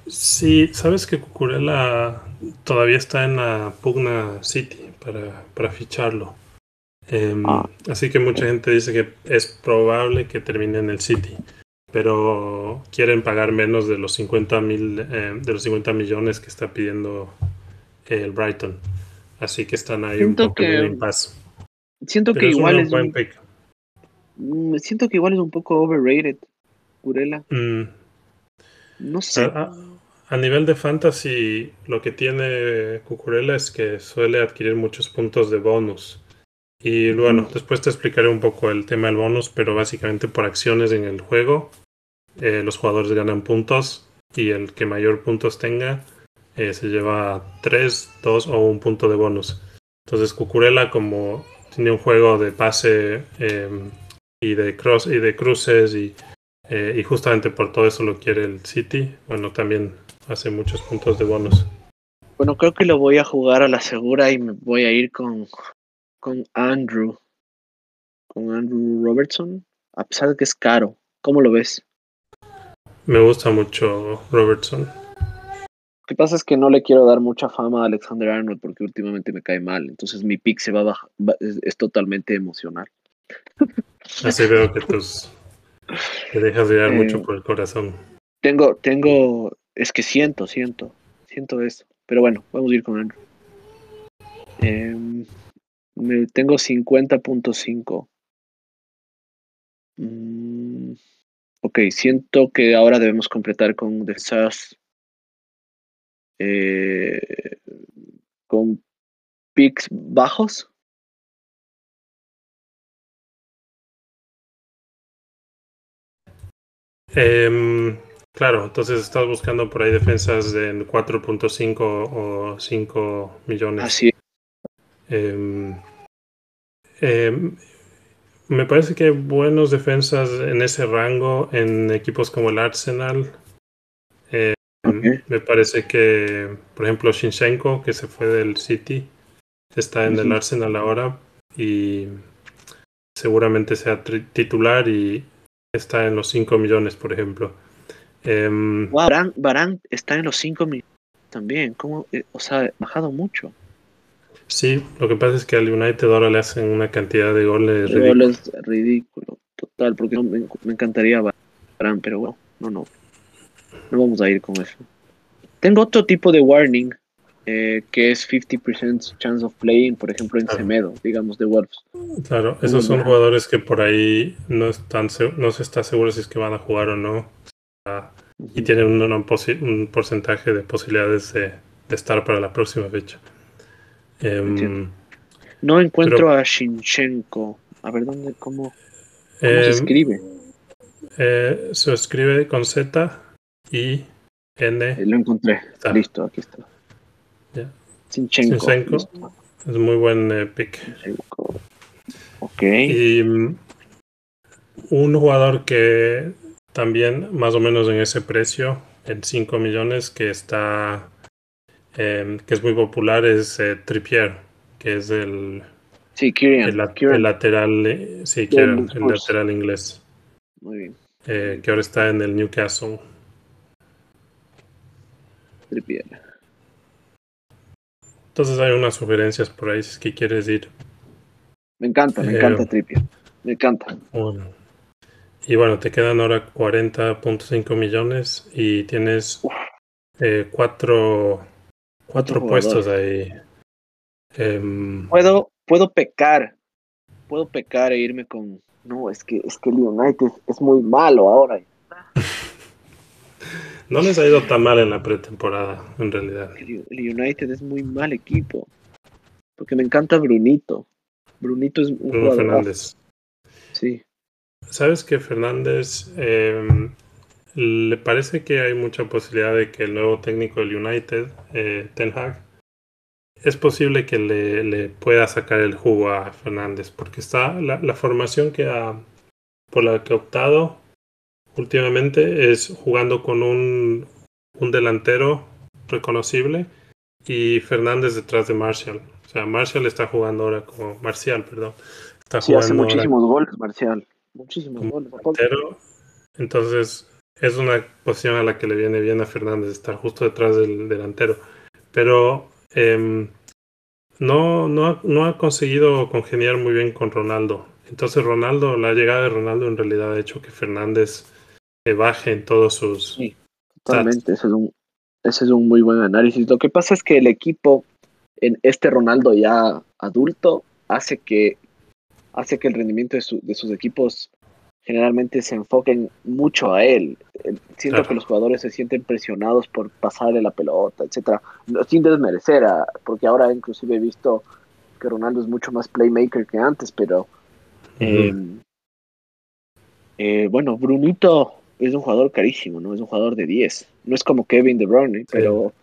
Sí, sabes que Cucurella todavía está en la pugna City para, para ficharlo. Em, ah. Así que mucha gente dice que es probable que termine en el City, pero quieren pagar menos de los 50 mil, eh, de los 50 millones que está pidiendo el Brighton. Así que están ahí un poco en impasse. Siento que igual es un, mm, Siento que igual es un poco overrated, Curela. Mm. No sé. A, nivel de fantasy, lo que tiene Cucurella es que suele adquirir muchos puntos de bonus. Y bueno, después te explicaré un poco el tema del bonus, pero básicamente por acciones en el juego, eh, los jugadores ganan puntos y el que mayor puntos tenga eh, se lleva 3, 2 o un punto de bonus. Entonces Cucurella como tiene un juego de pase em, y de cross y de cruces y, eh, y, justamente por todo eso lo quiere el City, bueno también hace muchos puntos de bonus. Bueno, creo que lo voy a jugar a la segura y me voy a ir con, con Andrew. Con Andrew Robertson, a pesar de que es caro. ¿Cómo lo ves? Me gusta mucho Robertson. Lo que pasa es que no le quiero dar mucha fama a Alexander Arnold porque últimamente me cae mal. Entonces mi pick se va a bajar, es, totalmente emocional. Así veo que tus te dejas llevar mucho eh, por el corazón. Tengo, tengo, es que siento, siento, siento eso. Pero bueno, vamos a ir con Andrew. Em, tengo 50.5. Mm, ok, siento que ahora debemos completar con The eh, con picks bajos. Em, claro, entonces estás buscando por ahí defensas de 4.5 o 5 millones. Así. Em, em, me parece que hay buenos defensas en ese rango en equipos como el Arsenal. Me parece que, por ejemplo, Shinchenko, que se fue del City, está en el Arsenal ahora y seguramente sea titular y está en los 5 millones, por ejemplo. Wow, Barán, está en los 5 millones también. ¿Cómo? Eh, o sea, ha bajado mucho. Sí, lo que pasa es que al United ahora le hacen una cantidad de goles ridículo. Goles ridículo, total, porque me, me encantaría Barán, pero bueno, no, no. No vamos a ir con eso. Tengo otro tipo de warning, eh, que es 50% chance of playing, por ejemplo, en Semedo, digamos, de Wolves. Claro, esos son jugadores que por ahí no, están, no se está seguro si es que van a jugar o no. y tienen un, porcentaje de posibilidades de, estar para la próxima fecha. Em, no encuentro a Shinchenko. A ver, ¿dónde, cómo, se em, escribe? Eh, se escribe con Z y N. Eh, lo encontré. Listo, aquí está. Sinchenko. Es muy buen eh, pick. Ok. Y mm, un jugador que también más o menos en ese precio, en 5 millones, que está em, que es muy popular, es eh, Trippier, que es el, sí, Kieran, el, lateral, sí, Kieran, el lateral inglés. Muy bien. que ahora está en el Newcastle. Entonces hay unas sugerencias por ahí si es que quieres ir. Me encanta, me encanta eh, Trippier. Me encanta. Y bueno, te quedan ahora 40.5 millones y tienes eh, cuatro, cuatro puestos ahí. Em, puedo, puedo pecar. Puedo pecar e irme con. No, es que, es que el United es muy malo ahora. No les ha ido tan mal en la pretemporada, en realidad. El, United es muy mal equipo. Porque me encanta Brunito. Brunito es un Bruno Fernández. Sí. ¿Sabes que Fernández em, le parece que hay mucha posibilidad de que el nuevo técnico del United, eh, Ten Hag, es posible que le, pueda sacar el jugo a Fernández? Porque está la, la formación que ha, por la que ha optado últimamente es jugando con un, un delantero reconocible y Fernández detrás de Marshall. O sea, Marshall está jugando ahora como Marcial, perdón. Está sí, hace muchísimos goles, Marcial. Muchísimos goles. Entonces, es una posición a la que le viene bien a Fernández estar justo detrás del delantero. Pero, eh, no, no, ha, no ha conseguido congeniar muy bien con Ronaldo. Entonces Ronaldo, la llegada de Ronaldo en realidad ha hecho que Fernández baje en todos sus... Sí, totalmente, ese es, un, ese es un muy buen análisis. Lo que pasa es que el equipo, en este Ronaldo ya adulto, hace que, hace que el rendimiento de, su, de sus equipos generalmente se enfoquen mucho a él. Eh, siento que los jugadores se sienten presionados por pasarle la pelota, etcétera, sin desmerecer, porque ahora inclusive he visto que Ronaldo es mucho más playmaker que antes, pero eh, eh, bueno, Brunito es un jugador carísimo, ¿no? Es un jugador de 10. No es como Kevin De Bruyne, pero...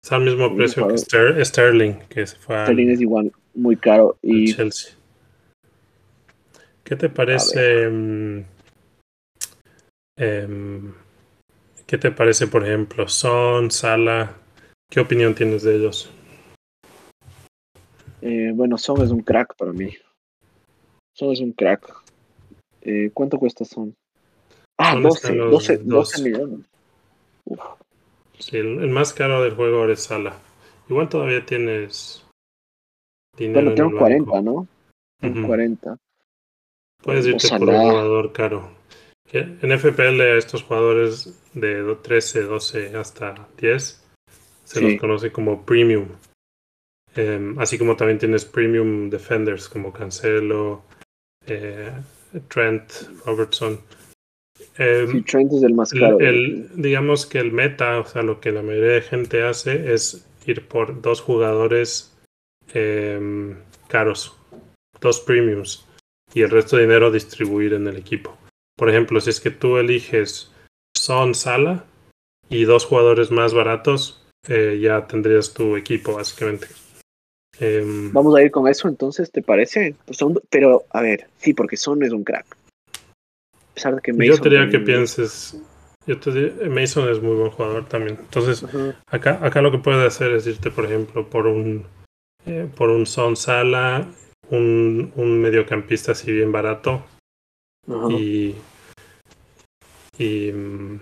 Es al mismo precio que Sterling, que se fue Sterling es igual, muy caro. Y... Chelsea. ¿Qué te parece? Mm, em, ¿Qué te parece, por ejemplo, Son, Sala? ¿Qué opinión tienes de ellos? Eh, bueno, Son es un crack para mí. Son es un crack. Eh, ¿Cuánto cuesta Son? Ah, 12, 12, 12, millones. Sí, el, más caro del juego ahora es Sala. Igual todavía tienes dinero. Bueno, tengo 40, ¿no? 40. Puedes irte por un jugador caro. En FPL a estos jugadores de 13, 12 hasta 10 se los conoce como premium. Em, así como también tienes premium defenders como Cancelo, eh, Trent, Robertson. Em, sí, Trent es el más caro. digamos que el meta, o sea, lo que la mayoría de gente hace es ir por dos jugadores em, caros, dos premiums y el resto de dinero distribuir en el equipo. Por ejemplo, si es que tú eliges Son Sala y dos jugadores más baratos, eh, ya tendrías tu equipo, básicamente. Em, Vamos a ir con eso entonces, ¿te parece? Pues pero, a ver, sí, porque Son es un crack. A pesar de que Mason yo diría que pienses. Yo te diría, Mason es muy buen jugador también. Entonces, acá, acá lo que puedes hacer es irte, por ejemplo, por un eh, por un Son Sala un, un mediocampista así bien barato. Y. Y. Mm,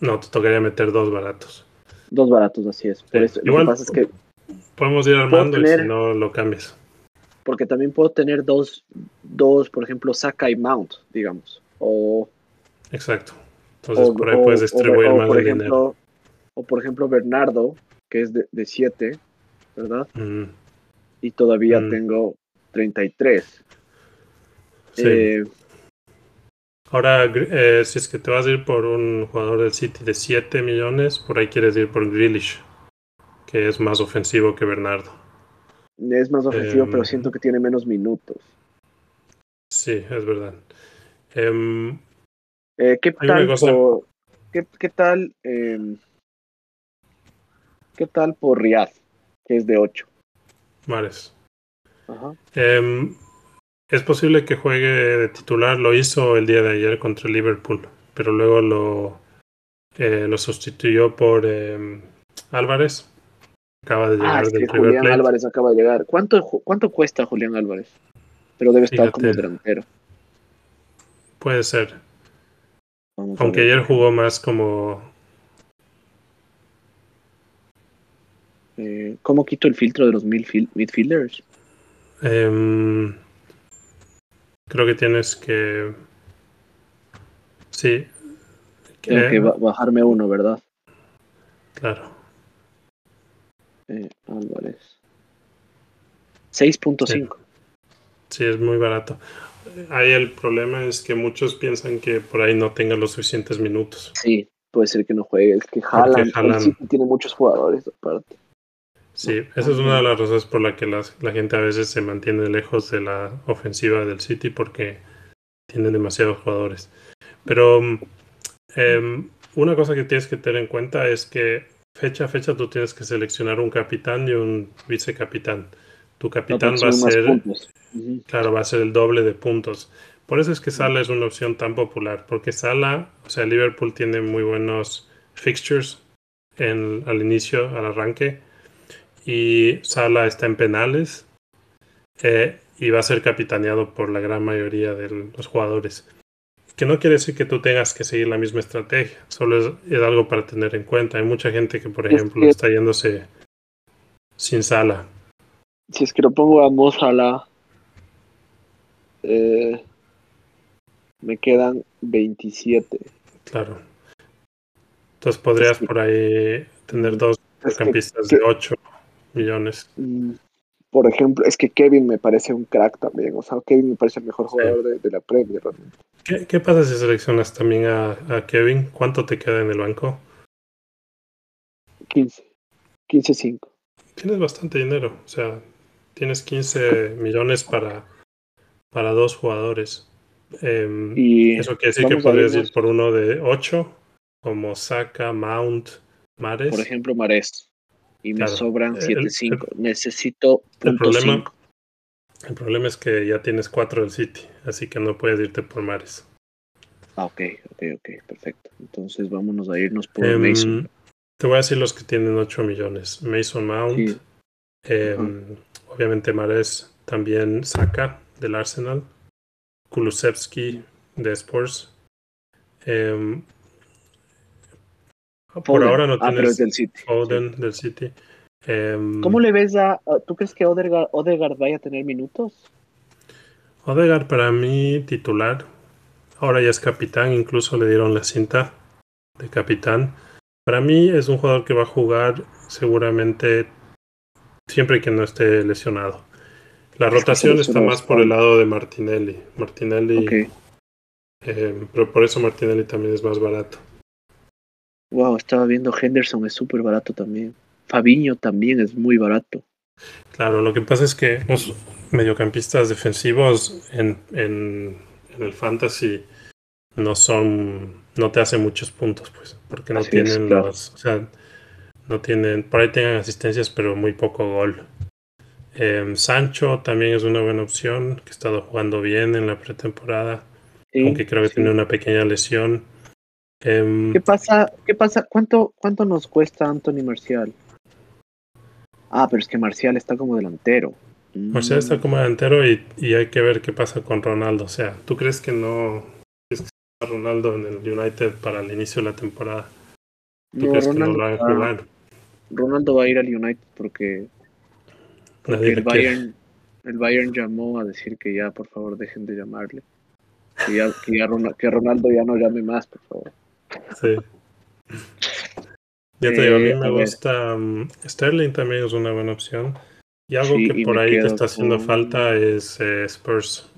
no, te tocaría meter dos baratos. Dos baratos, así es. Igual, lo que pasa es que. Podemos ir armando y si no lo cambias. Porque también puedo tener dos, dos, por ejemplo, Saka y Mount, digamos. O. Exacto. Entonces por ahí puedes distribuir más por dinero. O por ejemplo, Bernardo, que es de 7, ¿verdad? Y todavía tengo 33. Sí. Eh, Ahora, eh, si es que te vas a ir por un jugador del City de 7 millones, por ahí quieres ir por Grealish, que es más ofensivo que Bernardo. Es más ofensivo, pero em, siento que tiene menos minutos. Sí, es verdad. Em, eh, ¿qué, tal por, ¿qué, tal em, ¿Qué tal por Riyadh, que es de 8? Mares. Em, es posible que juegue de titular, lo hizo el día de ayer contra Liverpool, pero luego lo, eh, lo sustituyó por em, Álvarez. Acaba de llegar ah, del Julián Álvarez acaba de llegar. ¿Cuánto, ¿Cuánto cuesta Julián Álvarez? Pero debe estar como delantero. Puede ser. Aunque ayer jugó más como. Eh, ¿Cómo quito el filtro de los midfielders? Em, creo que tienes que. Sí. Tengo que bajarme uno, ¿verdad? Claro. Eh, Álvarez. 6.5. Sí. es muy barato. Ahí el problema es que muchos piensan que por ahí no tenga los suficientes minutos. Sí, puede ser que no juegue. Es que Haaland, tiene muchos jugadores aparte. Sí, esa es una de las razones por la que la, gente a veces se mantiene lejos de la ofensiva del City porque tienen demasiados jugadores. Pero em, una cosa que tienes que tener en cuenta es que fecha a fecha tú tienes que seleccionar un capitán y un vicecapitán. Tu capitán va a ser, claro, va a ser el doble de puntos. Por eso es que Sala es una opción tan popular, porque Sala, o sea, Liverpool tiene muy buenos fixtures en, al inicio, al arranque y Sala está en penales eh, y va a ser capitaneado por la gran mayoría de los jugadores. Que no quiere decir que tú tengas que seguir la misma estrategia, solo es, algo para tener en cuenta. Hay mucha gente que, por ejemplo, está yéndose sin Sala. si es que lo pongo a Mo Salah, eh, me quedan 27. Claro. Entonces podrías por ahí tener dos campistas de 8 millones. Mm, Por ejemplo, es que Kevin me parece un crack también. O sea, Kevin me parece el mejor jugador de, de la Premier. realmente. ¿Qué, qué pasa si seleccionas también a, a Kevin? ¿Cuánto te queda en el banco? 15. 15-5. Tienes bastante dinero. O sea, tienes 15 millones para, para dos jugadores. Em, Y Eso quiere decir que podrías ir por uno de 8, como Saka, Mount, Mares. por ejemplo, Mares. Y me sobran El- 7-5. Necesito el problema- 5. El problema es que ya tienes 4 del City, así que no puedes irte por Mares. Ah, ok, ok, ok, perfecto. Entonces vámonos a irnos por Em, Mason. te voy a decir los que tienen 8 millones. Mason Mount, Sí. em, obviamente Mares, también Saka del Arsenal, Kulusevski de Spurs. Em, por Foden. ahora no ah, pero tienes es del City. Foden del City. Em, ¿Cómo le ves a, ¿Tú crees que Odegaard, Odegaard vaya a tener minutos? Odegaard para mí titular. Ahora ya es capitán, incluso le dieron la cinta de capitán. Para mí es un jugador que va a jugar seguramente siempre que no esté lesionado. La rotación está más por el lado de Martinelli. Martinelli, Ok. eh, pero por eso Martinelli también es más barato. Wow, estaba viendo Henderson, es súper barato también. Fabiño también es muy barato. Claro, lo que pasa es que los mediocampistas defensivos en, en, en el fantasy no son, no te hacen muchos puntos, pues, porque no Así es, tienen claro. los, o sea, no tienen, por ahí tengan asistencias, pero muy poco gol. Em, Sancho también es una buena opción, que ha estado jugando bien en la pretemporada, Sí, aunque creo que sí. tiene una pequeña lesión. Em, ¿Qué pasa? ¿Qué pasa? ¿Cuánto, ¿Cuánto nos cuesta Anthony Marcial? Ah, pero es que Marcial está como delantero. Mm, Marcial está como delantero y, y hay que ver qué pasa con Ronaldo. O sea, ¿tú crees que no crees que está Ronaldo en el United para el inicio de la temporada? ¿Tú no, crees que no Ronaldo, lo van a jugar? Ronaldo va a ir al United porque, porque el. Bayern, el Bayern llamó a decir que ya, por favor, dejen de llamarle. Que, ya, que, ya Ronaldo, que Ronaldo ya no llame más, por favor. Sí. Ya te digo, a mí Eh, me a gusta. um, Sterling también es una buena opción. Y algo Sí, que y por ahí te está haciendo con- falta es eh, Spurs.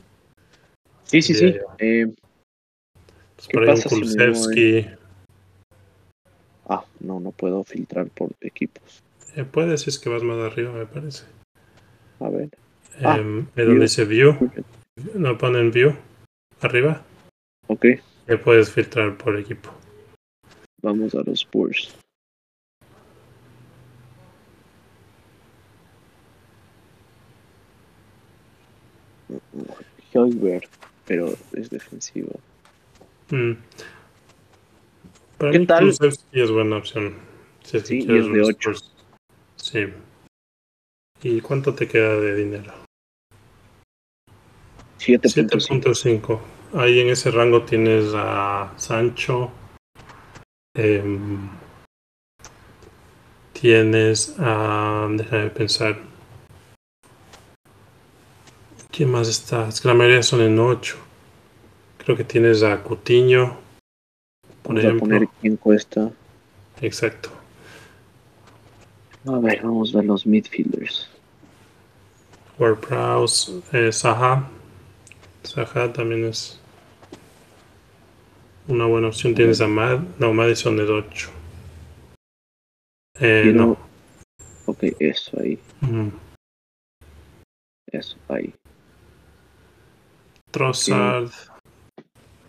Sí, sí, sí. Eh, Pues ¿Qué por ahí un si? Kulusevski. ah, no, no puedo filtrar por equipos. Eh, puede si es que vas más arriba, me parece. A ver. Ah, Em, es donde dice View. No ponen View. Arriba. Ok, puedes filtrar por equipo. Vamos a los Spurs. Højbjerg, pero es defensivo. Mm. Para ¿Qué mí, tal? Kulusevski es buena opción. Si es que Sí, y quieres es de un ocho. Spurs. Sí. ¿Y cuánto te queda de dinero? 7.5. 7.5. Ahí en ese rango tienes a Sancho. Em, tienes a. Déjame pensar. ¿Quién más está? Es que la mayoría son en 8. Creo que tienes a Cutiño. Por Vamos a ejemplo. poner quién cuesta. Exacto. A ver, vamos a ver los midfielders. WordPress, eh, Saha. Saha también es una buena opción. Tienes a Mad. No, Madison es 8. Eh, Quiero- no. Ok, eso ahí, Mm. eso ahí. Trossard,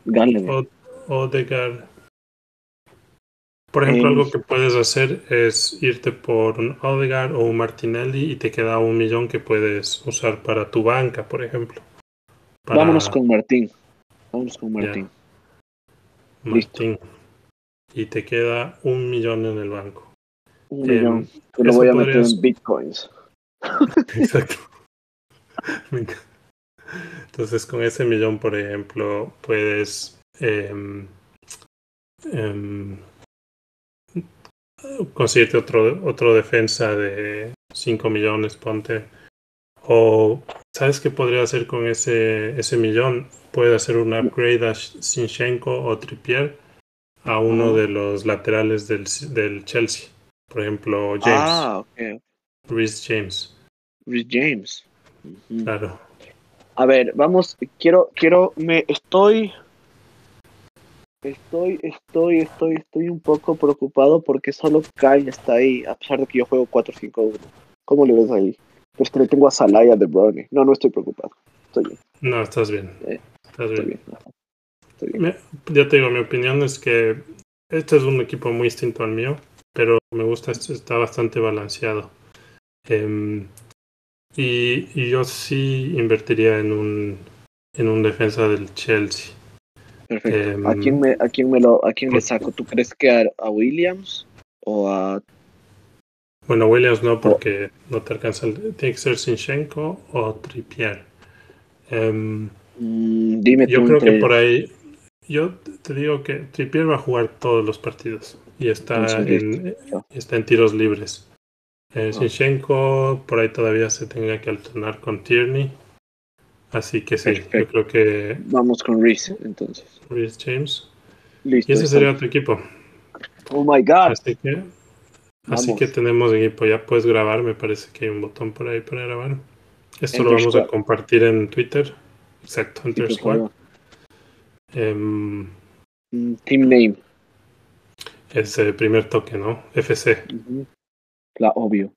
Gallagher. Odegaard. Por ejemplo, Eh, algo que puedes hacer es irte por un Odegaard o un Martinelli y te queda un millón que puedes usar para tu banca, por ejemplo. Para Vámonos con Martín. Vámonos con Martín. Martín. Y te queda un millón en el banco. Un Em, millón. Que lo voy a meter podrías- en bitcoins. Exacto. Entonces, con ese millón, por ejemplo, puedes em, conseguirte otro, otro defensa de 5 millones, ponte. O, ¿sabes qué podría hacer con ese, ese millón? Puede hacer un upgrade a Sinchenko o Trippier a uno de los laterales del, del Chelsea. Por ejemplo, James. Ah, ok. Rhys James. Rhys James. Claro. A ver, vamos, quiero, quiero, me estoy, estoy, estoy, estoy, estoy un poco preocupado porque solo Kai está ahí, a pesar de que yo juego 4-5-1. ¿Cómo le ves ahí? Pues que le tengo a Salaya de Brownie. No, no estoy preocupado. Estoy bien. No, estás bien. Eh, estás Estoy bien. bien. Estoy bien. Me- ya te digo, mi opinión es que este es un equipo muy distinto al mío, pero me gusta, está bastante balanceado. Em, y, y yo sí invertiría en un, en un defensa del Chelsea. Perfecto. ¿A Em, quién me, a quién me lo, a quién le saco? ¿Tú crees que a, a Williams o a Bueno, Williams no, porque no te alcanza. el- Tiene que ser Sinchenko o Trippier. Em, mm, dime yo tú creo que por ahí. Yo te digo que Trippier va a jugar todos los partidos y está en, listo. está en tiros libres. Eh, Ah. Sinchenko por ahí todavía se tenga que alternar con Tierney. Así que sí, yo creo que Vamos con Reese, entonces. Rhys James. Listo. Y ese sería tu equipo. Oh my god. Así que, así que tenemos equipo. Ya puedes grabar, me parece que hay un botón por ahí para grabar. Esto lo vamos a compartir en Twitter. Exacto, Sí, Enter por Squad. Em, Mm, Team name. es el primer toque, ¿no? FC. La obvio.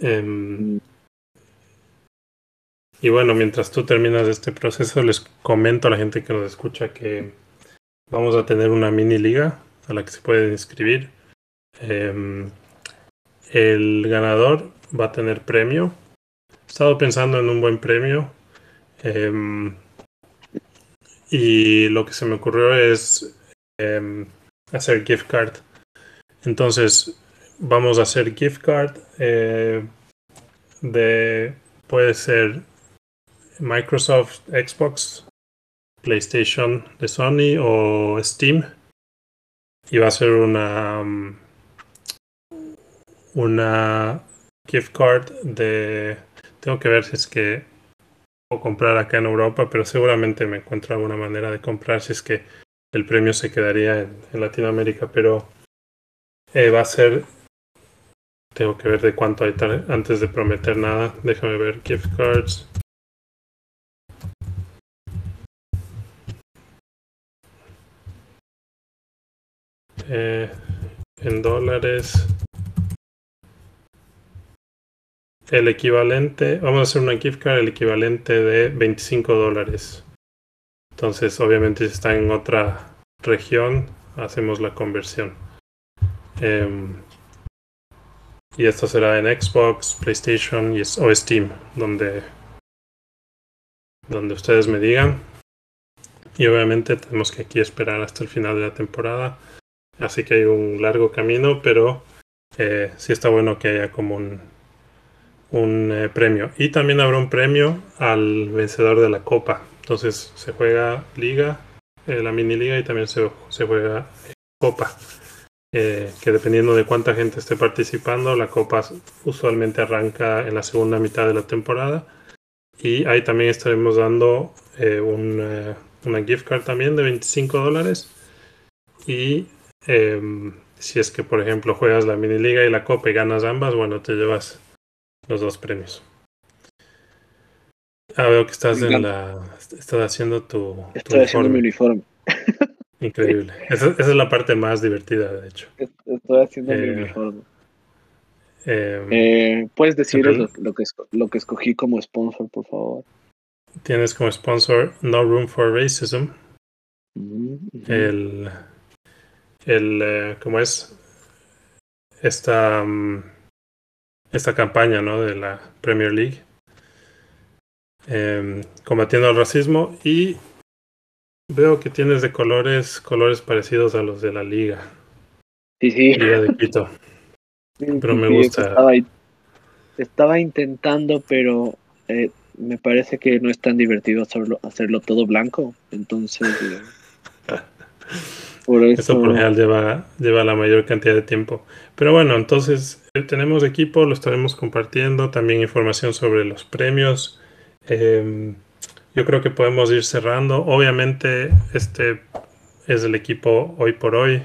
Em, Mm. Y bueno, mientras tú terminas este proceso, les comento a la gente que nos escucha que vamos a tener una mini liga a la que se pueden inscribir. Em, el ganador va a tener premio. He estado pensando en un buen premio. em, y lo que se me ocurrió es em, hacer gift card. Entonces, vamos a hacer gift card eh, de puede ser Microsoft, Xbox, PlayStation de Sony o Steam. Va a ser una um, una gift card de tengo que ver si es que puedo comprar acá en Europa, pero seguramente me encuentro alguna manera de comprar si es que el premio se quedaría en, Latinoamérica, pero eh, va a ser tengo que ver de cuánto hay antes de prometer nada. Déjame ver gift cards. Eh, en dólares. El equivalente, vamos a hacer una gift card, el equivalente de 25 dólares. Entonces, obviamente, si está en otra región, hacemos la conversión. Em, y esto será en Xbox, PlayStation y, o Steam, donde, donde ustedes me digan. Y obviamente tenemos que aquí esperar hasta el final de la temporada. Así que hay un largo camino, pero eh, sí está bueno que haya como un, un eh, premio. Y también habrá un premio al vencedor de la copa. Entonces se juega liga, eh, la mini liga y también se, se juega copa. Que dependiendo de cuánta gente esté participando, la copa usualmente arranca en la segunda mitad de la temporada. Y ahí también estaremos dando un, una gift card también de 25 dólares. Y em, si es que, por ejemplo, juegas la mini liga y la copa y ganas ambas, bueno, te llevas los dos premios. Ah, veo que estás en la. Estás haciendo tu, tu Estoy haciendo mi uniforme. uniforme. Increíble. Esa, esa es la parte más divertida, de hecho. Estoy haciendo mi Eh, uniforme. Em, Eh, ¿Puedes decirles lo, lo que, lo que escogí como sponsor, por favor? Tienes como sponsor No Room for Racism. Ujú. El. El. eh, ¿Cómo es? Esta. mm, esta campaña, ¿no? De la Premier League. Em, combatiendo el racismo. Y. Veo que tienes de colores. Colores parecidos a los de la Liga. Sí, sí. Liga de Quito. Sí, pero sí, me gusta. Estaba, estaba intentando, pero eh, me parece que no es tan divertido hacerlo, hacerlo todo blanco. Entonces, eh, por eso. Eso por lo general lleva, lleva la mayor cantidad de tiempo. Pero bueno, entonces tenemos equipo, lo estaremos compartiendo, también información sobre los premios. Em, yo creo que podemos ir cerrando. Obviamente, este es el equipo hoy por hoy.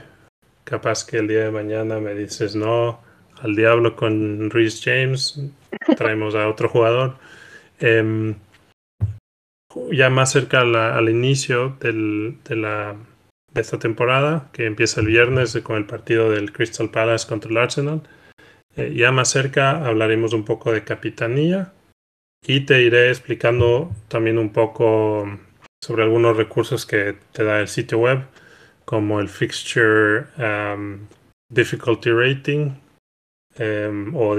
Capaz que el día de mañana me dices no al diablo con Rhys James, traemos a otro jugador. Em, ya más cerca al inicio del, de, la, esta temporada, que empieza el viernes con el partido del Crystal Palace contra el Arsenal. Eh, ya más cerca hablaremos un poco de capitanía y te iré explicando también un poco sobre algunos recursos que te da el sitio web, como el Fixture um, Difficulty Rating um, o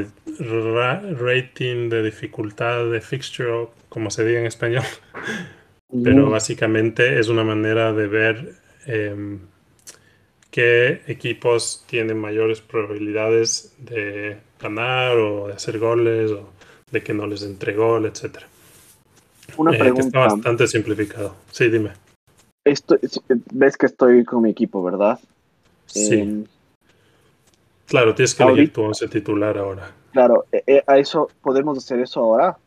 rating de dificultad de fixture, como se diga en español. Pero básicamente es una manera de ver um, qué equipos tienen mayores probabilidades de ganar o de hacer goles o de que no les entregó, gol, etc. Una eh, pregunta. está bastante simplificado. Sí, dime. Esto, ves que estoy con mi equipo, ¿verdad? Sí. Em, claro, tienes que elegir tu once titular ahora. Claro, eh, eh, a eso podemos hacer eso ahora.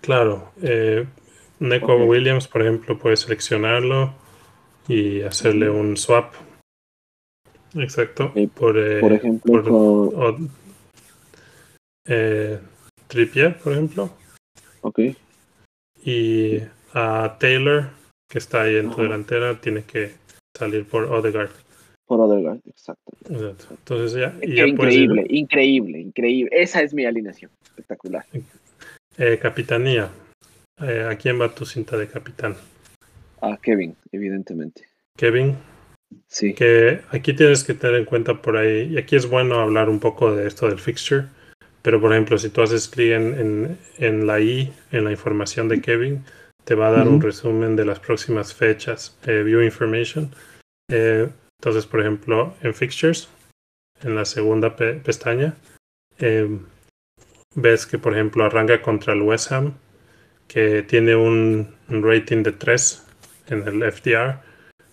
Claro, Neko Williams, por ejemplo, puedes seleccionarlo y hacerle un swap. Exacto. por, por, ejemplo, por, Trippier, por ejemplo. Ok. Y a Taylor, que está ahí en tu delantera, tiene que salir por Odegaard. Por Odegaard, exacto. Entonces ya. increíble, increíble, increíble. Esa es mi alineación. Espectacular. Eh, capitanía. Eh, ¿A quién va tu cinta de capitán? A Kevin, evidentemente. Kevin. Sí. Que aquí tienes que tener en cuenta por ahí, y aquí es bueno hablar un poco de esto del fixture pero, por ejemplo, si tú haces clic en, en, la I, en la información de Kevin, te va a dar un resumen de las próximas fechas, eh, View Information. Eh, entonces, por ejemplo, en Fixtures, en la segunda pestaña, em, ves que, por ejemplo, arranca contra el West Ham, que tiene un, rating de 3 en el FDR.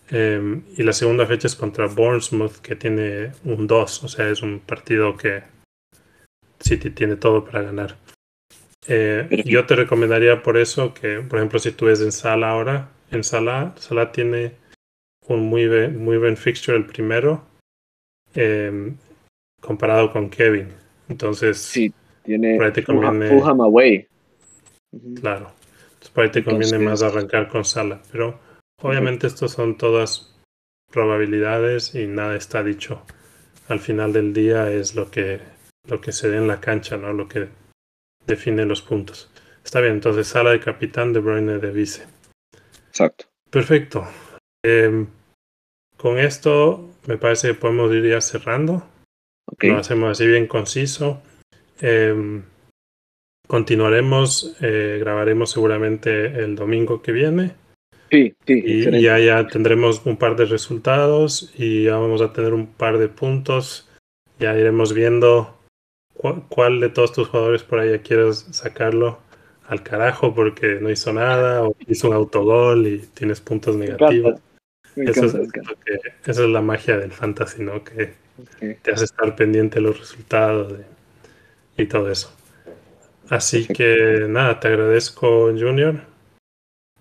Em, y la segunda fecha es contra Bournemouth, que tiene un 2, o sea, es un partido que City tiene todo para ganar. Eh, yo te recomendaría por eso que, por ejemplo, si tú ves en Sala ahora, en Sala, Sala tiene un muy, muy buen fixture el primero em, comparado con Kevin. Entonces, sí, tiene Fulham away. Claro. Por ahí te conviene más arrancar con Sala. Pero obviamente, estos son todas probabilidades y nada está dicho. Al final del día es lo que lo que se dé en la cancha, ¿no? Lo que define los puntos. Está bien, entonces sala de capitán, De Bruyne de vice. Exacto. Perfecto. Em, con esto me parece que podemos ir ya cerrando. Lo hacemos así bien conciso. Em, continuaremos, eh, grabaremos seguramente el domingo que viene. Sí, sí. Y ya, ya tendremos un par de resultados y ya vamos a tener un par de puntos. Ya iremos viendo ¿Cuál, de todos tus jugadores por ahí quieres sacarlo al carajo porque no hizo nada o hizo un autogol y tienes puntos negativos? Eso es, esa es la magia del fantasy, ¿no? Que te hace estar pendiente de los resultados y todo eso. Así que nada, te agradezco, Junior.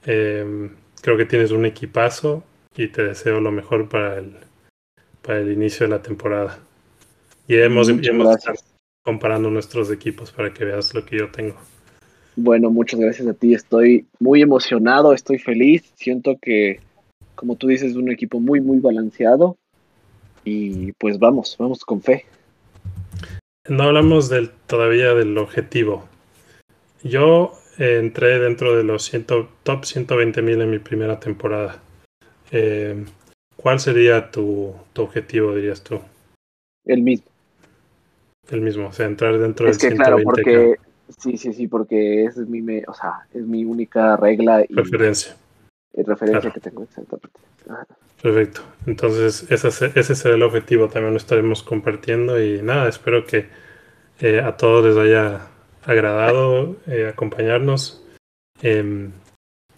Em, creo que tienes un equipazo y te deseo lo mejor para el, para el inicio de la temporada. Y hemos, hemos comparando nuestros equipos para que veas lo que yo tengo. Bueno, muchas gracias a ti. Estoy muy emocionado, estoy feliz. Siento que, como tú dices, es un equipo muy, muy balanceado. Y pues vamos, vamos con fe. No hablamos del, todavía del objetivo. Yo entré dentro de los top 120 mil en mi primera temporada. Eh, ¿Cuál sería tu objetivo, dirías tú? El mismo. El mismo, o sea, entrar dentro es del que, Claro, porque, sí, sí, sí, porque es mi, o sea, es mi única regla y referencia. Y referencia que tengo, exactamente. Perfecto. Entonces, ese, ese será el objetivo. También lo estaremos compartiendo y nada, espero que eh, a todos les haya agradado eh, acompañarnos. Em,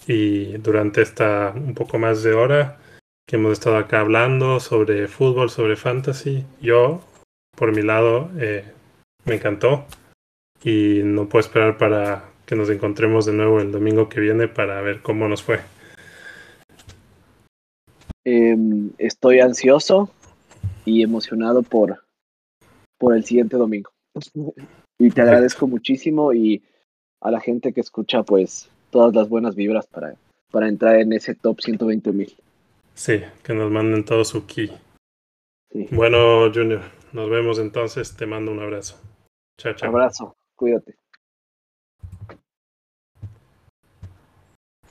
y durante esta un poco más de hora que hemos estado acá hablando sobre fútbol, sobre fantasy, yo por mi lado, eh, me encantó y no puedo esperar para que nos encontremos de nuevo el domingo que viene para ver cómo nos fue. Em, estoy ansioso y emocionado por, por el siguiente domingo. Y te agradezco muchísimo y a la gente que escucha pues todas las buenas vibras para, para entrar en ese top 120 mil. Sí, que nos manden todo su key. Bueno, Junior, nos vemos entonces. Te mando un abrazo. Chao, chao. Abrazo, cuídate.